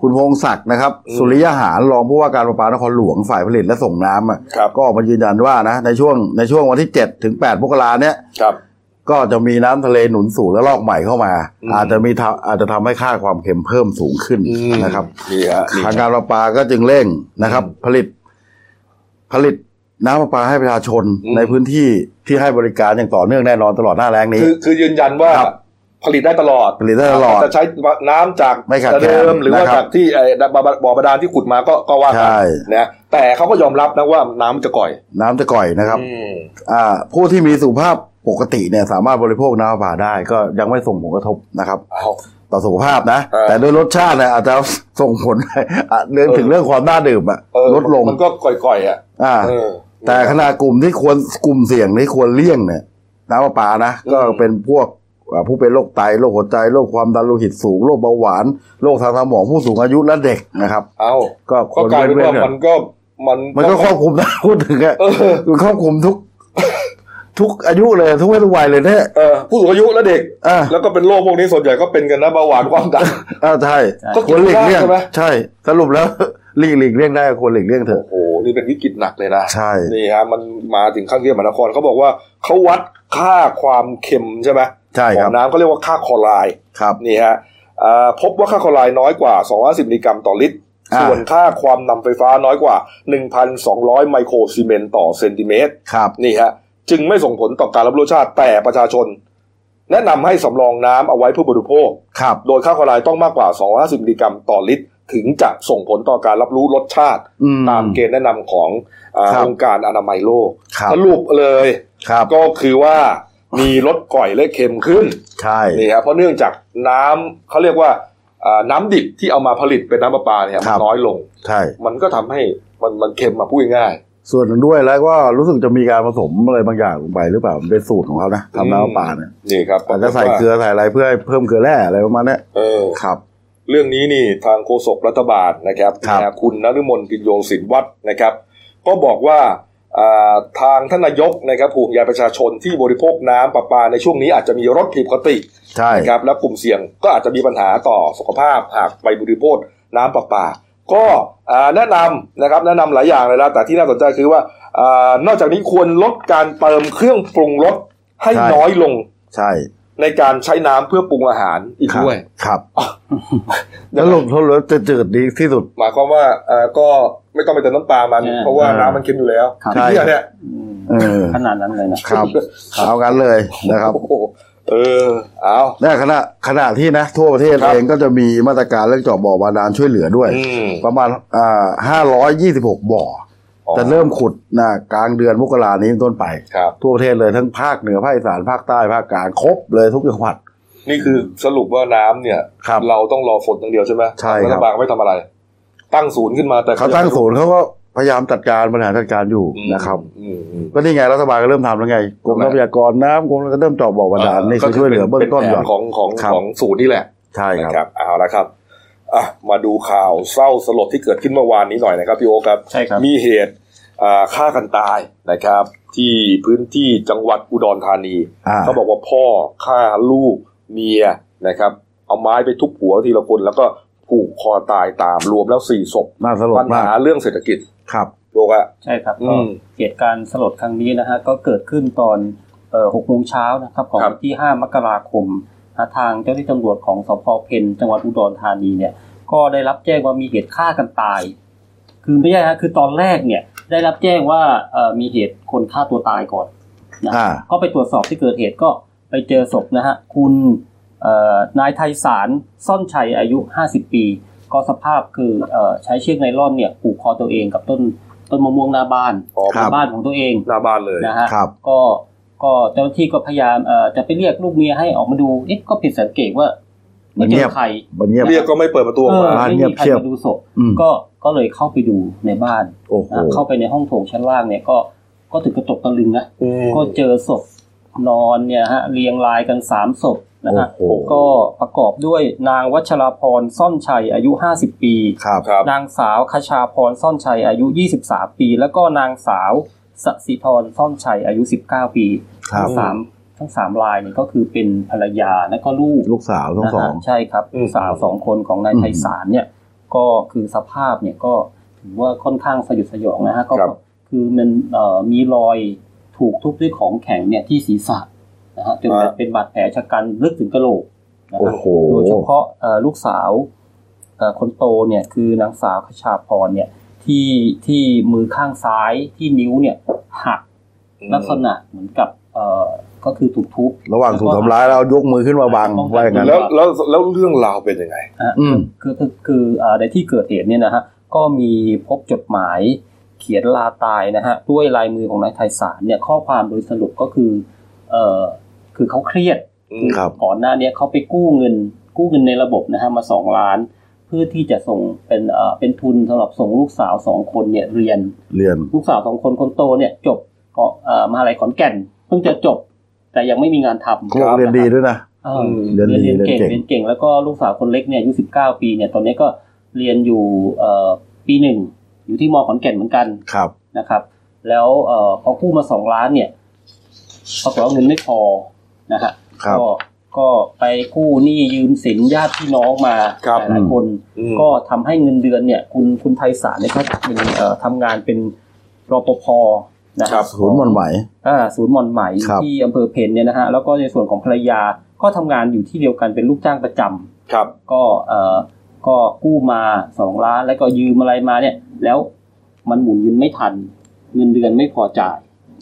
คุณพงศักดิ์นะครับอืมสุริยหารรองผู้ว่าการประปานครหลวงฝ่ายผลิตและส่งน้ำอะๆครับก็ออกมายืนยันว่านะในช่วงในช่วงวันที่ 7 ถึง 8มกราเนี้ยครับ ก็จะมีน้ำทะเลหนุนสูงและลอกใหม่เข้ามาอืมอาจจะมีทำอาจจะทำให้ค่าความเค็มเพิ่มสูงขึ้นอืมนะครับนี่ฮะนี่ทางการประปาก็จึงเร่งนะครับอืมผลิต ผลิตน้ำประปาให้ประชาชนอืมในพื้นที่ที่ให้บริการอย่างต่อเนื่องแน่นอนตลอดหน้าแล้งนี้ คือคือยืนยันว่าครับผลิตได้ตลอดผลิตได้ตลอดจะใช้น้ำจากไม่ขาดแคลนเดิมหรือว่านะครับจากที่ไอ้บ่อบ่อบาดาลที่ขุดมาก็ก็ว่ากัใช่นะแต่เขาก็ยอมรับนะว่าน้ำจะก่อย น้ำจะก่อยนะครับอืมอ่า ผู้ที่มีสุขภาพ ปกติเนี่ยสามารถบริโภคน้ำประปาได้ ก็ยังไม่ส่งผลกระทบนะครับเอาต่อสุขภาพนะเออแต่ด้วยรสชาติเนี่ยอาจจะส่งผลอะเรื่องถึงเรื่องความน่าดื่มอะเออลดลงมันก็ก่อยๆอะอ่าเออแต่ขนาดกลุ่มที่ควรกลุ่มเสี่ยงที่ควรเลี่ยงเนี่ยน้ำประปานะอืมก็เป็นพวกอ่าผู้เป็นโรคไตโรคหัวใจโรคความดันโลหิตสูงโรคเบาหวานโรคทางสมองผู้สูงอายุและเด็กนะครับ เอาก็คก็วรกลายเป็นเว้ว่านๆมันก็มันมันก็ครอบคลุมนะพูดถึงอะเออมันครอบคลุมทุก ทุกอายุเลยทุกเพศทุกวัยเลยเนี่ย เออผู้สูงอายุและเด็ก อ่า แล้วก็เป็นโรคพวกนี้ส่วนใหญ่ก็เป็นกันนะเบาหวานความดัน อ่าใช่ก็ควรหลีกเลี่ยงใช่ไหม ใช่ สรุปแล้ว หลีกหลีกเลี่ยงได้ควรหลีกเลี่ยงเถอะ โอ้โหนี่เป็นวิกฤตหนักเลยนะใช่ นี่ฮะมันมาถึงขั้นเรียกมหานครเขาบอกว่าเขาวัดค่าความเค็มใช่ไหมใช่ขคอรับงน้ำเขาเรียกว่าค่าคลอไรด์ครับ นี่ฮะอ่าพบว่าค่าคลอไรด์น้อยกว่า210มิลลิกรัมต่อลิตร อ่า ส่วนค่าความนำไฟฟ้าน้อยกว่า 1,200 ไมโครซีเมนต์ต่อเซนติเมตร ครับ นี่ฮะ จึงไม่ส่งผลต่อการรับรู้รสชาติแต่ประชาชน แนะนำให้สำรองน้ำเอาไว้เพื่อบริโภคครับโดยค่าคลอไรด์ต้องมากกว่า 250 มิลลิกรัมต่อลิตร ถึงจะส่งผลต่อการรับรู้รสชาติอืมตามเกณฑ์แนะนำของอาครับองค์การอนามัยโลกครับสรุปเลยครับก็คือว่ามีรสก่อยและเค็มขึ้นใช่นี่ครับเพราะเนื่องจากน้ำเขาเรียกว่าอ่าน้ำดิบที่เอามาผลิตเป็นน้ำประปาเนี่ยมันน้อยลง ใช่ มันก็ทำให้มันมันเค็มมาพูดง่าย ส่วนหนึ่งด้วยแล้วก็รู้สึกจะมีการผสมอะไรบางอย่างลงไปหรือเปล่ามันเป็นสูตรของเขานะทำน้ำประปาเนี่ยนี่ครับอาจจะใส่เกลือใส่อะไรเพื่อให้เพิ่มเกลือแร่อะไรประมาณเนี้ยเออครับ เรื่องนี้นี่ทางโฆษกรัฐบาลนะครับครับนะคุณนฤมลพินโยสินวัฒน์นะครับ ก็บอกว่าอ่าทางท่านนายกนะครับห่วงใยประชาชนที่บริโภคน้ำประปาในช่วงนี้อาจจะมีรถผิดปกติใช่นะครับและกลุ่มเสี่ยงก็อาจจะมีปัญหาต่อสุขภาพหากไปบริโภคน้ำประปา ก็อ่าแนะนำนะครับแนะนำหลายอย่างเลยนะแต่ที่น่าสนใจคือว่าอานอกจากนี้ควรลดการเติมเครื่องปรุงรสให้น้อยลงใช่ในการใช้น้ำเพื่อปรุงอาหารอีกครับด้วยครับยัแล้งวไงลงทุนแล้วจะจืดดีที่สุด หมายความว่าเอ่อก็ไม่ต้องไปเติมน้ำปลามันใช่เพราะว่าอ่าน้ำมันเค็มอยู่แล้วครับใช่ที่เนี่ยอืมเออขนาดนั้นเลยนะครับเอากันเลยนะครับโอ้โห เออเอาในขณะขณะที่นะ ทั่วประเทศครับเองก็จะมีมาตรการเรื่องเจาะบ่อบาดาลช่วยเหลือด้วยอืมประมาณอ่าห้าร้อยยี่สิบหกบ่อออจะเริ่มขุดนะกลางเดือนมกรานี้เป็นต้นไปครับทั่วประเทศเลยทั้งภาคเหนือภาคอีสานภาคใต้ภาคกลางครบเลยทุกจังหวัด นี่คือสรุปว่าน้ำเนี่ยครับเราต้องรอฝนอย่างเดียวใช่ไหมใช่ครับรัฐบาลไม่ทำอะไร ตั้งศูนย์ขึ้นมาแต่เขาตั้งศูนย์เขาก็ พยายามจัดการบริหารจัดการอยู่อืมนะครับอืมอืมก็นี่ไงรัฐบาลก็เริ่มทำแล้วไงกรมทรัพยากรน้ำกรมก็เริ่มเจาะบ่อบาดาลนี่ก็คือช่วยเหลือเบื้องต้นป็ก่อนแผของของครับของศูนย์นี่แหละใช่ครับนะครับเอาละครับอะมาดูข่าวเศร้าสลดที่เกิดขึ้นเมื่อวานนี้หน่อยนะครับพี่โอคครับใช่ครับมีเหตุอ่าฆ่ากันตายนะครับ ที่พื้นที่จังหวัดอุดรธานีอ่าเขาบอกว่าพ่อฆ่าลูกเมียนะครับ เอาไม้ไปทุบหัวทีละคนแล้วก็ ผูกคอตายตามรวมแล้วสี่ศพน่าสลดปัญมากหาเรื่องเศรษฐกิจครับโลกอะใช่ครับอืก็มเหตุการณ์สลดครั้งนี้นะฮะก็เกิดขึ้นตอนเอ่อหกโมงเช้านะครับของครับวันที่ 5 มกราคมนะทางเจ้าหน้าที่ตำรวจของสพเพนจังหวัดอุดรธานีเนี่ย ก็ได้รับแจ้งว่ามีเหตุฆ่ากันตาย คือไม่ใช่ฮะคือตอนแรกเนี่ย ได้รับแจ้งว่าเอ่อมีเหตุคนฆ่าตัวตายก่อนนะอ่าก็ไปตรวจสอบที่เกิดเหตุก็ไปเจอศพนะฮะคุณเอ่อ นายไทยสารซ่อนชัยอายุ 50 ปี ก็สภาพคือเอ่อใช้เชือกไนล่อนเนี่ยผูกคอตัวเองกับต้นต้นมะม่วงหน้าบ้านอ๋อครับบ้านของตัวเองหน้าบ้านเลยนะฮะครับก็ก็เจ้าหน้าที่ก็พยายามเอ่อจะไปเรียกลูกเมียให้ออกมาดูเอ๊ะก็ผิดสังเกตว่าไม่เจเงียอบใครบันเงียบเรียกก็ไม่เปิดประตูออกเออมาบ้านไม่เงียมีบใครเชียบมาดูศพอืมก็ก็เลยเข้าไปดูในบ้านโอ้โหนะเข้าไปในห้องโถงชั้นล่างเนี่ยก็ก็ถึงกระตกตะลึงนะอืมก็เจอศพนอนเนี่ยฮะเรียงรายกันสามศพ นะฮะโอ้โหก็ประกอบด้วยนางวัชราพรซ่อนชัยอายุ 50 ปีครับครับนางสาวคชาพรซ่อนชัยอายุ 23 ปี แล้วก็นางสาวสสิธรซ่อนชัยอายุ 19 ปีครับทั้งสามทั้งสามรายเนี่ยก็คือเป็นภรรยาและก็ลูกลูกสาวทั้งสองนะฮะใช่ครับอืมสาวสองคนของนายอืมไพศาลเนี่ยก็คือสภาพเนี่ยก็ถือว่าค่อนข้างสยดสยองนะฮะก็ครับคือมันเอ่อมีรอยถูกทุบด้วยของแข็งเนี่ยที่ศีรษะ นะฮะจนเป็นบาดแผลชะกันลึกถึงกระโหลกนะโอ้ฮะโหโดยเฉพาะเอ่อลูกสาวเอ่อคนโตเนี่ยคือนางสาวคชาพรเนี่ยที่ที่มือข้างซ้ายที่นิ้วเนี่ยหักลักษณะเหมือนกับเอ่อก็คือถูกทุบระหว่างถูกทำร้ายแล้วยกมือขึ้นมาบังว่าอย่างนั้นแล้วแล้วแล้วเรื่องราวเป็นยังไงนะฮะอืมคือคือคือเอ่อในที่เกิดเหตุเนี่ยนะฮะก็มีพบจดหมายเขียนลาตายนะฮะด้วยลายมือของนายไทยสารเนี่ยข้อความโดยสรุปก็คือเอ่อ คือเขาเครียดอืคือครับก่อนหน้าเนี้เขาไปกู้เงิน กู้เงินในระบบนะฮะมาสองล้าน เพื่อที่จะส่งเป็นเอ่อเป็นทุนสำหรับส่งลูกสาวสองคนเนี่ยเรียนเรียนลูกสาวสองคนคนโตเนี่ยจบก็เอ่อมหาลัยขอนแก่น เพิ่งจะจบ แต่ยังไม่มีงานทำเขาบอกเรียนดีด้วยนะเออเรียนดีเรียนเก่งเรียนเก่งเรียนเก่งแล้วก็ลูกสาวคนเล็กเนี่ยอายุสิบเก้าปีเนี่ยตอนนี้ก็เรียนอยู่เอ่อปีหนึ่งอยู่ที่มอขอนแก่นเหมือนกันครับนะครับ แล้วเอ่อพอกู้มาสองล้านเนี่ยปรากฏว่าเงินไม่พอ นะฮะครับก็ก็ไปกู้หนี้ยืมสินญาติพี่น้องมาครับหลายๆคนอืมก็ทำให้เงินเดือนเนี่ย คุณคุณไทยสารเนี่ยเขาเป็นเอ่อทำงานเป็นรปภนะคครัรับบศูนย์หมอนไหมอ่าศูนย์หมอนไหมครับที่อำเภอเพนเนี่ยนะฮะแล้วก็ในส่วนของภรรยาก็ทำงานอยู่ที่เดียวกันเป็นลูกจ้างประจำครับ ก็เอ่อก็กู้มาสองล้านแล้วก็ยืมอะไรมาเนี่ย แล้วมันหมุนเงินไม่ทัน เงินเดือนไม่พอจ่าย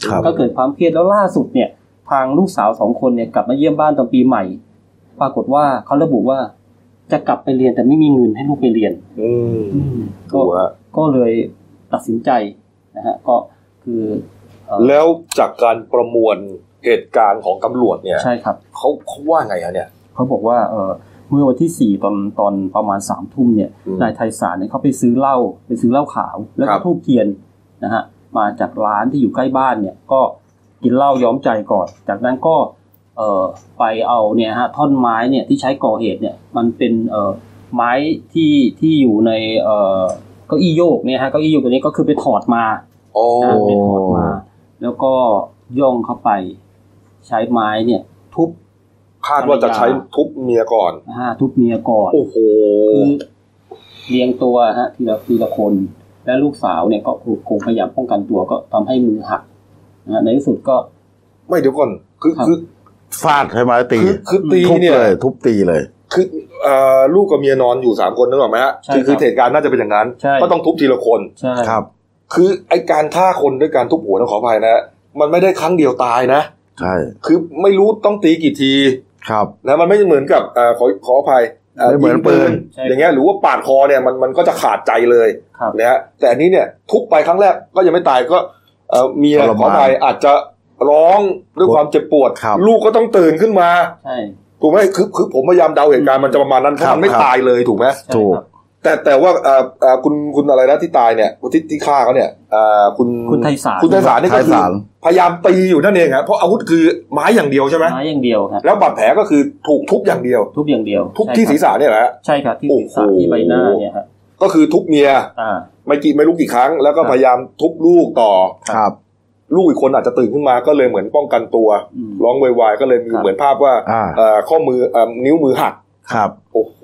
ครับก็เกิดความเครียดแล้วล่าสุดเนี่ย ทางลูกสาวสองคนเนี่ยกลับมาเยี่ยมบ้านตอนปีใหม่ ปรากฏว่าเขาระบุว่าจะกลับไปเรียนแต่ไม่มีเงินให้ลูกไปเรียน อืมก็ดูฮะก็เลยตัดสินใจนะฮะก็คือเอ่อแล้วจากการประมวลเหตุการณ์ของตำรวจเนี่ยใช่ครับเขาเขาว่าไงฮะเนี่ยเขาบอกว่าเออเมื่อวันที่สี่ตอนตอนประมาณสามทุ่มเนี่ยอืมนายไทยสารเนี่ยเขาไปซื้อเหล้าไปซื้อเหล้าขาว แล้วครัก็บทูบเทียนนะฮะมาจากร้านที่อยู่ใกล้บ้านเนี่ยก็ กินเหล้าย้อมใจก่อน จากนั้นก็เอ่อไปเอาเนี่ยฮะท่อนไม้เนี่ยที่ใช้ก่อเหตุเนี่ยมันเป็นเอ่อไม้ที่ที่อยู่ในเอ่อเก้าอี้โยกเนี่ยฮะเก้าอี้โยกตัวนี้ก็คือไปถอดมาโอ้นะไปถอดมา แล้วก็ย่องเข้าไปใช้ไม้เนี่ยทุบคาดว่าจะใช้ทุบเมียก่อนนะฮะทุบเมียก่อนโอ้โหคือเรียงตัวฮะทีละทีละคน และลูกสาวเนี่ยก็คงพยายามป้องกันตัวก็ทำให้มือหักนะฮะ ในที่สุดก็ ไม่เดี๋ยวก่อน คือครับคือฟาดใช่ไหมตีคือคือตีทุบเนี่ยเลยทุบตีเลย คือเอ่อลูกกับเมียนอนอยู่สามคนนึกออกไหมฮะใช่คือคือครับเหตุการณ์น่าจะเป็นอย่างนั้น ใช่ ก็ต้องทุบทีละคน ใช่ครับ คือไอการฆ่าคนด้วยการทุบหัวต้องขออภัยนะมันไม่ได้ครั้งเดียวตายนะ ใช่คือไม่รู้ต้องตีกี่ทีครับ นะมันไม่เหมือนกับเอ่อขอขออภัยไม่เหมือนยิงปืนอย่างเงี้ยหรือว่าปาดคอเนี่ยมันมันก็จะขาดใจเลยครับ นะฮะแต่อันนี้เนี่ยทุบไปครั้งแรกก็ยังไม่ตายก็ เอ่อเมียทรมานขออภัยอาจจะร้องด้วยความเจ็บปวดครับลูกก็ต้องตื่นขึ้นมาใช่ถูกไหมคือคือผมพยายามเดาเหตุการณ์มันจะประมาณนั้นเพครัราะบมันไม่ครับตายเลยถูกไหมใช่ถูกครับแต่แต่ว่าเอ่อเอ่อคุณคุณอะไรนะที่ตายเนี่ยที่ที่ฆ่าเขาเนี่ยเอ่อคุณคุณไทยสารคุณไทยสารนี่ก็ไทยคือสารพยายามตีอยู่นั่นเองครับเพราะอาวุธคือไม้อย่างเดียวใช่ไหมไม้อย่างเดียวครับแล้วบาดแผลก็คือถูกทุบอย่างเดียว ทุบอย่างเดียว ทุบที่ศีรษะเนี่ยแหละใช่ครับที่ศีรษะโอ้โหที่ใบหน้าเนี่ยฮะก็คือทุบเมียอ่า ไม่กี่ไม่รู้กี่ครั้ง แล้วก็ครับพยายามทุบลูกต่อครับ ลูกอีกคนอาจจะตื่นขึ้นมาก็เลยเหมือนป้องกันตัวอืมร้องวายๆก็เลยมีครับเหมือนภาพว่าอ่าเอ่อข้อมือเอ่อนิ้วมือหักครับโอ้โห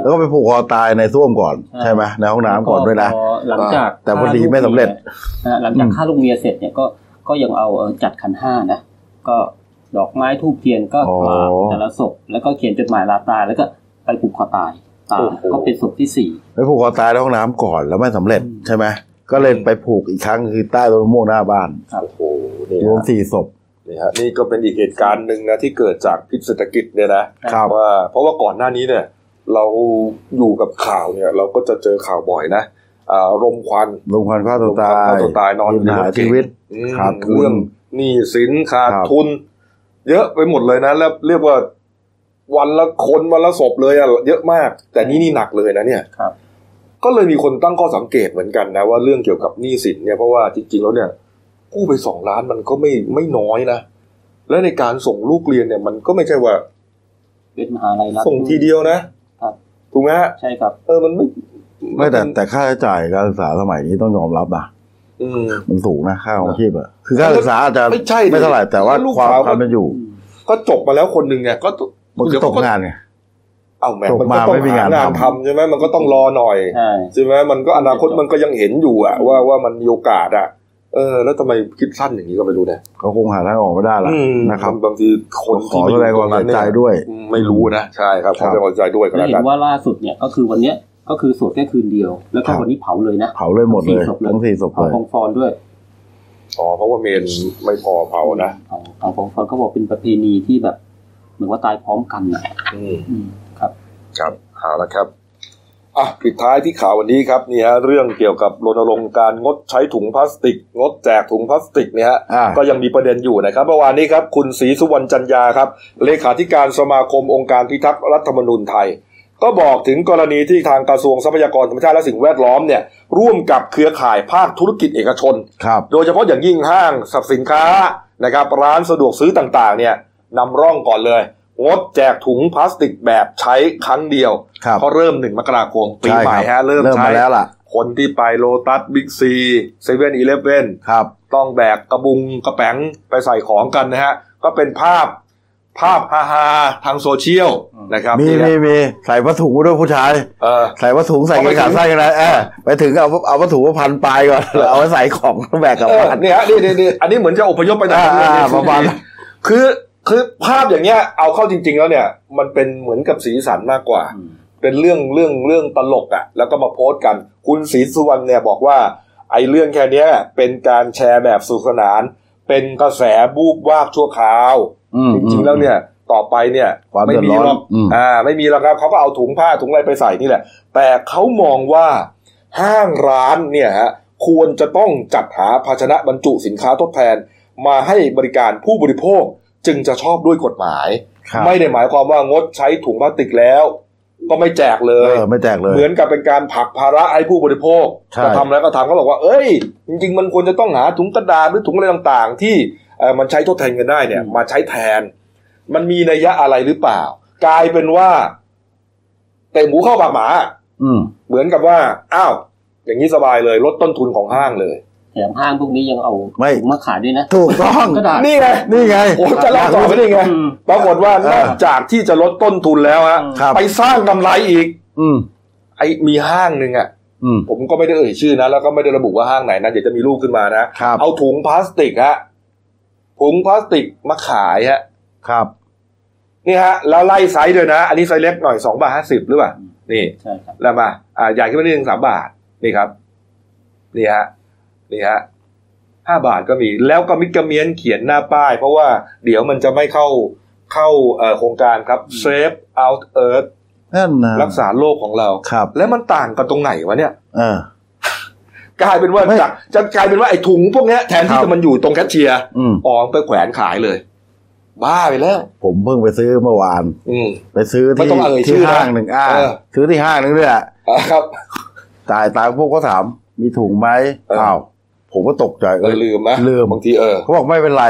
แล้วก็ไปผูกคอตายในส้วมก่อนใช่ใช่ไหมในห้องน้ำก่อนด้วยนะพอหลังจากแต่พอดีไม่สำเร็จนะฮะหลังจากอืมฆ่าลูกเมียเสร็จเนี่ยก็ก็ยังเอาเอ่อจัดขันห้านะก็ดอกไม้ทูบเทียนก็กราบแต่ละศพแล้วก็เขียนจดหมายลาตายแล้วก็ไปผูกคอตาย ตายโอ้โหก็เป็นศพที่สี่ไปผูกคอตายในห้องน้ำก่อนแล้วไม่สำเร็จอืมใช่ไหมก็เลยไปผูกอีกครั้งคือใต้ต้นมะม่วงหน้าบ้านโอ้โหนี่รวมฮะสี่ศพนี่ฮะนี่ก็เป็นอีกเหตุการณ์หนึ่งนะที่เกิดจากพิษเศรษฐกิจเนี่ยนะครับว่าเพราะว่าก่อนหน้านี้เนี่ย เราอยู่กับข่าวเนี่ย เราก็จะเจอข่าวบ่อยนะอ่ารมควันลงควันฆ่าตัวตาฆ่ายตัวตายนอนอยู่ในปัญหารถเก๋งชีวิตอืมขาดทุนเรื่องหนี้สินขาดครับทุน เยอะไปหมดเลยนะแล้วเรียกว่า วันละคนวันละศพเลยอะเยอะมาก แต่นี่นี่หนักเลยนะเนี่ยครับ ก็เลยมีคนตั้งข้อสังเกตเหมือนกันนะว่าเรื่องเกี่ยวกับหนี้สินเนี่ยเพราะว่าจริงๆแล้วเนี่ยกู้ไปสองล้านมันก็ไม่ไม่น้อยนะและในการส่งลูกเรียนเนี่ยมันก็ไม่ใช่ว่าเป็นมหาลัยรัฐส่งทีเดียวนะครับถูกไหมฮะใช่ครับ เออมันไม่ไม่แต่แต่ค่าใช้จ่ายการศึกษาสมัยนี้ต้องยอมรับนะอืมมันสูงนะค่าของชีพอะคือค่าศึกษาอาจจะไม่ใช่ดิไม่เท่าไหร่แต่ว่าลูกความสาวความเป็นอยู่ ก็จบมาแล้วคนหนึ่งเนี่ยก็ มันก็เดี๋ยวตเขากก็งานไงเอ้าแหม่จบมันมาก็ต้องไม่มีหางางานนทำใช่ไหมมันก็ต้องรอหน่อยใช่ใช่ไหมมันก็อนาคตมันก็ยังเห็นอยู่อะว่าว่ามันมีโอกาสอะเออ แล้วทำไมคิดสั้นอย่างนี้ก็ไม่รู้เนี่ยเขาคงหาทางออกไม่ได้ละอืมนะครับบางทีคนขที่อไม่แสดงความเสียใจด้วยอืมไม่รู้นะใช่ครับขครัอบแสดงความเสียใจด้วยก็แล้แล้ววเห็กันนว่าล่าสุดเนี่ยก็คือวันเนี้ยก็คือสวดแค่คืนเดียว แล้วก็ครับวันนี้เผาเลยนะเผาเลยหมดเลยสี่ศพเลยทั้งสี่ศพเผาเลยกองฟอนด้วยอ๋อเพราะว่าเมนไม่พอเผานะเผาเผากองฟอนเขาบอกเป็นประเพณีที่แบบเห มือนว่าตายพร้อมกันนะอืมอืมครับ ครับเอาละครับอะปิดท้ายที่ข่าววันนี้ครับนี่ฮะเรื่องเกี่ยวกับรณรงค์การงดใช้ถุงพลาสติก งดแจกถุงพลาสติกเนี่ยฮะอ่าก็ยังมีประเด็นอยู่นะครับเมื่อวานนี้ครับคุณศรีสุวรรณจันยาครับ เลขาธิการสมาคมองค์การพิทักษ์รัฐธรรมนูญไทย ก็บอกถึงกรณีที่ทางกระทรวงทรัพยากรธรรมชาติและสิ่งแวดล้อมเนี่ยร่วมกับเครือข่ายภาคธุรกิจเอกชนครับโดยเฉพาะอย่างยิ่งห้างสรรพสินค้านะครับร้านสะดวกซื้อต่างๆเนี่ย นำร่องก่อนเลยงดแจกถุงพลาสติกแบบใช้ครั้งเดียวครับเขาเริ่มหนึ่งมกราคมปีใหม่ใช่ครัฮะเริ่มเริ่มใช้มาแล้วล่ะ คนที่ไปโลตัสบิ๊กซีเซเว่นอีเลฟเว่นครับต้องแบกกระบุงกระแป๋งไปใส่ของกันนะฮะ ก็เป็นภาพภาพฮาๆทางโซเชียลนะครับ มีนี่แหละมีมีใส่วัตถุมาด้วยผู้ชายเออใส่วัตถุใส่เอากไประถึดางษใส่กันนะเออไปถึงเอาเอาวัตถุมาพันปลายก่อนแล้วเอาไว้ใส่ของแบกกลับเออบ้านนี่ฮะนี่นี่นี่อันนี้เหมือนจะอพยพไปต่างประเทศอ่าประมาณนั้นคือ คือภาพอย่างเงี้ยเอาเข้าจริง ๆ แล้วเนี่ย มันเป็นเหมือนกับสีสันมากกว่าอืมเป็นเรื่องเรื่องเรื่องตลกอะ่ะ แล้วก็มาโพสต์กัน คุณศรีสุวรรณเนี่ยบอกว่า ไอ้เรื่องแค่เนี้ยเป็นการแชร์แบบสนุขสนาน เป็นกระแสบูบวาบชั่วคราวอืมจริงๆแล้วเนี่ยต่อไปเนี่ยความไม่เดือดมีร้อนหรอกอืมอ่าไม่มีหรอกครับเขาก็เอาถุงผ้าถุงอะไรไปใส่นี่แหละ แต่เขามองว่าห้างร้านเนี่ยฮะควรจะต้องจัดหาภาชนะบรรจุสินค้าทดแทน มาให้บริการผู้บริโภค จึงจะชอบด้วยกฎหมาย ครับไม่ได้หมายความว่างดใช้ถุงพลาสติกแล้ว ก็ไม่แจกเลเอย อไม่แจกเลย เหมือนกับเป็นการผลักภาระให้ผู้บริโภคใช่ จะทำแล้วก็ทำเขาบอกว่า เอ้ย จริง ๆ มันควรจะต้องหาถุงกระดาษหรือถุงอะไรต่างๆ ที่เอ่อมันใช้ทดแทนกันได้เนี่ยอืมมาใช้แทน มันมีนัยยะอะไรหรือเปล่า กลายเป็นว่าเตะหมูเข้าปากหมา อืม เหมือนกับว่า อ้าว อย่างนี้สบายเลย ลดต้นทุนของห้างเลย แถมห้างพวกนี้ยังเอาไม่ถุงมาขายด้วยนะถูกต้องกระดาษนี่ไงนี่ไงโอ้จะเล่าต่อไปไได้ไงอืมปรากฏว่านอกจากที่จะลดต้นทุนแล้วฮะครับไปสร้างกำไรอีก อืมไอ้มีห้างหนึ่งอะอืมผมก็ไม่ได้เอ่ยชื่อนะ แล้วก็ไม่ได้ระบุว่าห้างไหนนะเดี๋ยวจะมีรูปขึ้นมานะครับเอาถุงพลาสติกฮะถุงพลาสติกมาขายฮะครับนี่ฮะแล้วไล่ไซส์ด้วยนะ อันนี้ไซส์เล็กหน่อยสองบาทห้าสิบหรือเปล่านี่ใช่ครับแล้วมาอ่าใหญ่ขึ้นมานิดนึงสามบาทนี่ครับ นี่ฮะ นี่ฮะห้าบาทก็มีแล้วก็มิกระเมียนเขียนหน้าป้าย เพราะว่าเดี๋ยวมันจะไม่เข้าเข้าเอ่อโครงการครับ Save Out Earth นั่นนะรักษาโลกของเราครับ แล้วมันต่างกันตรงไหนวะเนี่ยเออกลายเป็นว่าไม่จากจะกลายเป็นว่าไอ้ถุงพวกเนี้ยแทนที่ครับจะมันอยู่ตรงแคชเชียร์อืมออกไปแขวนขายเลย บ้าไปแล้ว ผมเพิ่งไปซื้อเมื่อวานอืมไปซื้อไม่ที่ต้องเอ่ยชื่ที่อนะห้างหนึ่งอ่าเออซื้อที่ห้างหนึ่งด้วยแหละอะครับจ่ายตังค์พวกเขาถามมีถุงไหมเอออ้อ้าว ผมก็ตกใจเออลืมไหมลืมบางทีเออเขาบอกไม่เป็นไร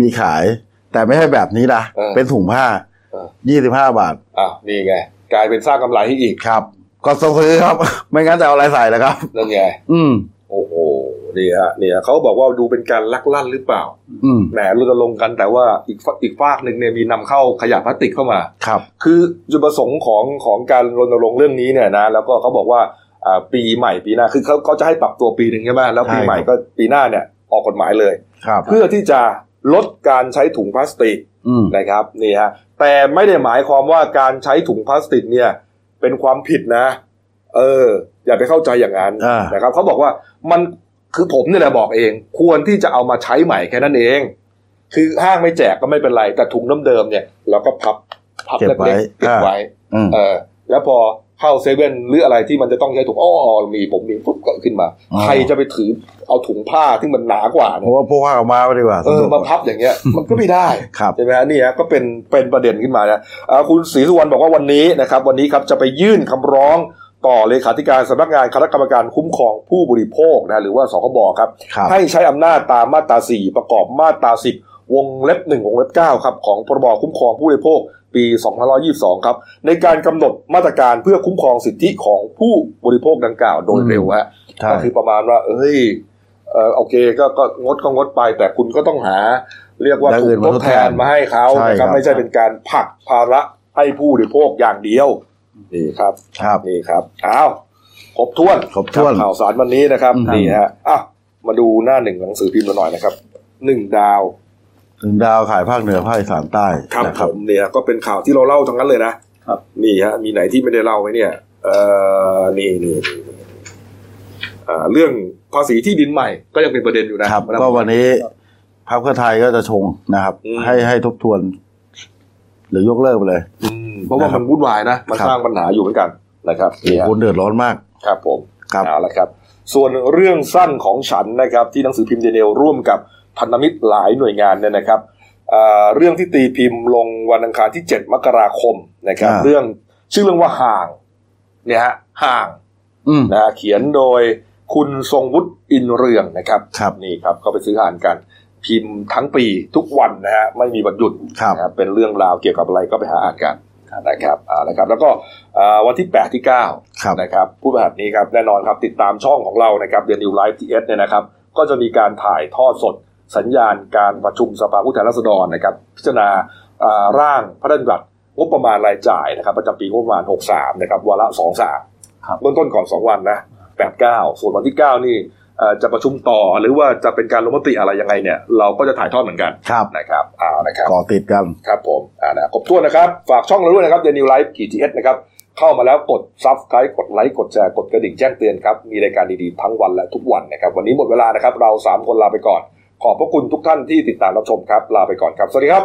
มีขาย แต่ไม่ใช่แบบนี้นะเออเป็นถุงผ้าเออยี่สิบห้าบาทอะนี่ไง กลายเป็นสร้างกำไรให้อีกครับ ก็ต้องซื้อครับ ไม่งั้นจะเอาอะไรใส่ล่ะครับนั่นไงอืมโอ้โหนี่ฮะนี่ฮะเขาบอกว่าดูเป็นการลักลั่นหรือเปล่า อืมแหมรณรงค์กันแต่ว่าอีกฝอีกฝากหนึ่งเนี่ยมีนำเข้าขยะพลาสติกเข้ามาครับ คือจุดประสงค์ของของการรณรงค์เรื่องนี้เนี่ยนะ แล้วก็เขาบอกว่าอ่า ปีใหม่ปีหน้าคือเขาเขาจะให้ปรับตัวปีหนึ่งใช่ไหมแล้วปีใช่ครับใหม่ก็ปีหน้าเนี่ยออกกฎหมายเลยครับเพื่อที่จะลดการใช้ถุงพลาสติกอืมนะครับนี่ฮะแต่ไม่ได้หมายความว่าการใช้ถุงพลาสติกเนี่ย เป็นความผิดนะ เออ อย่าไปเข้าใจอย่างนั้นอ่านนะครับเขาบอกว่ามันคือผมนี่แหละบอกเอง ควรที่จะเอามาใช้ใหม่แค่นั้นเอง คือห้างไม่แจกก็ไม่เป็นไร แต่ถุงน้ำเดิมเนี่ยเราก็พับพับเก็บไว้เล็กๆเก็บไว้อืมเออแล้วพอ เข้าเซเว่นหรืออะไรที่มันจะต้องใช้ถุงอ้อมีผมมีปุ๊บก็ขึ้นมาอ๋อใครจะไปถือเอาถุงผ้าที่มันหนากว่าเพเนี่ยราะว่าพวกผ้าออกมาไม่ดีกว่าเออมาพับอย่างเงี้ย มันก็ไม่ได้ครับใช่ไหมฮะนี่ฮะก็เป็นเป็นประเด็นขึ้นมานะอ่าคุณศรีสุวรรณบอกว่าวันนี้นะครับ วันนี้ครับจะไปยื่นคำร้องต่อเลขาธิการสำนักงานคณะกรรมการคุ้มครองผู้บริโภคนะหรือว่าสคบครับครับ ให้ใช้อำนาจตามมาตรา 4 ประกอบมาตรา 10 วงเล็บ 1 วงเล็บ 9 ครับ ของพรบคุ้มครองผู้บริโภค ปี2522 ครับ ในการกำหนดมาตรการเพื่อคุ้มครองสิทธิของผู้บริโภคดังกล่าวโดยเร็วฮะใช่ก็คือประมาณว่า เอ้ยเออโอเคก็ก็งดก็งดไป แต่คุณก็ต้องหา เรียกว่าอย่างถูอื่กนทมาดทดแทแทนนมาให้เขาใช่นะครับครับไม่ใช่เป็นการผลักภาระให้ผู้บริโภคอย่างเดียวนี่ครับครับนี่ครับอ้าวครบถ้วนครบถ้วนกับข่าวสารวันนี้นะครับอืมนี่ฮะอะมาดูหน้าหนึ่งหนังสือพิมพ์เราหน่อยนะครับหนึ่งดาว ถึงดาวขายภาคเหนือภาคอีสานใต้ครับนะผมเนี่ยก็เป็นข่าวที่เราเล่าทั้งนั้นเลยนะครับนี่ฮะมีไหนที่ไม่ได้เล่าไหมเนี่ย เอ่อนี่นี่นี่นี่อ่าเรื่องภาษีที่ดินใหม่ก็ยังเป็นประเด็นอยู่นะครับก็วันนี้พรรคเพื่อไทยก็จะชงนะครับอืมให้ให้ทบทวน หรือยกเลิกไปเลยอืมเพราะว่ามันวุ่นวายนะมันครับสร้างปัญหาอยู่เหมือนกันนะครับนี่ฮะคนเดือดร้อนมากครับผมครับเอาละครับ ส่วนเรื่องสั้นของฉันนะครับ ที่หนังสือพิมพ์เดนเนลร่วมกับ พันธมิตรหลายหน่วยงานเนี่ยนะครับอ่าเรื่องที่ตีพิมพ์ลงวันอังคารที่ 7 มกราคมนะครับอ่าเรื่องชื่อเรื่องว่าห่างเนี่ยฮะห่างอืมนะฮะเขียนโดยคุณทรงวุฒิอินเรืองนะครับครับนี่ครับก็ไปซื้ออ่านกัน พิมพ์ทั้งปีทุกวันนะฮะไม่มีวันหยุดครับนะครับเป็นเรื่องราวเกี่ยวกับอะไรก็ไปหาอ่านกันนะครับอ่านะครับ แล้วก็อ่าวันที่ 8 ที่9ครับนะครับ ผู้แบบนี้ครับแน่นอนครับติดตามช่องของเรานะครับเดนิวไลฟ์ทีเอสเนี่ยนะครับ ก็จะมีการถ่ายทอดสด สัญญาณการประชุมสภาผู้แทนราษฎรนะครับ พิจารณาอ่าร่างพระราชบัญญัติงบประมาณรายจ่ายนะครับ ประจำปีงบประมาณ 63 นะครับวาระ 23ครับเบื้องต้นก่อน 2 วันนะ 89 ส่วนวันที่ 9 นี่เอ่อจะประชุมต่อหรือว่าจะเป็นการลงมติอะไรยังไงเนี่ย เราก็จะถ่ายทอดเหมือนกันครับนะครับอ่านะครับก่อติดกันครับผมอ่านะครบถ้วนนะครับ ฝากช่องเราด้วยนะครับ Dailynews Live ขีด TS นะครับเข้ามาแล้วกด subscribe กดไลค์กดแชร์กดกระดิ่งแจ้งเตือนครับ มีรายการดีๆ ทั้งวันและทุกวันนะครับ วันนี้หมดเวลานะครับ เรา 3 คนลาไปก่อน ขอบพระคุณทุกท่านที่ติดตามรับชมครับ ลาไปก่อนครับ สวัสดีครับ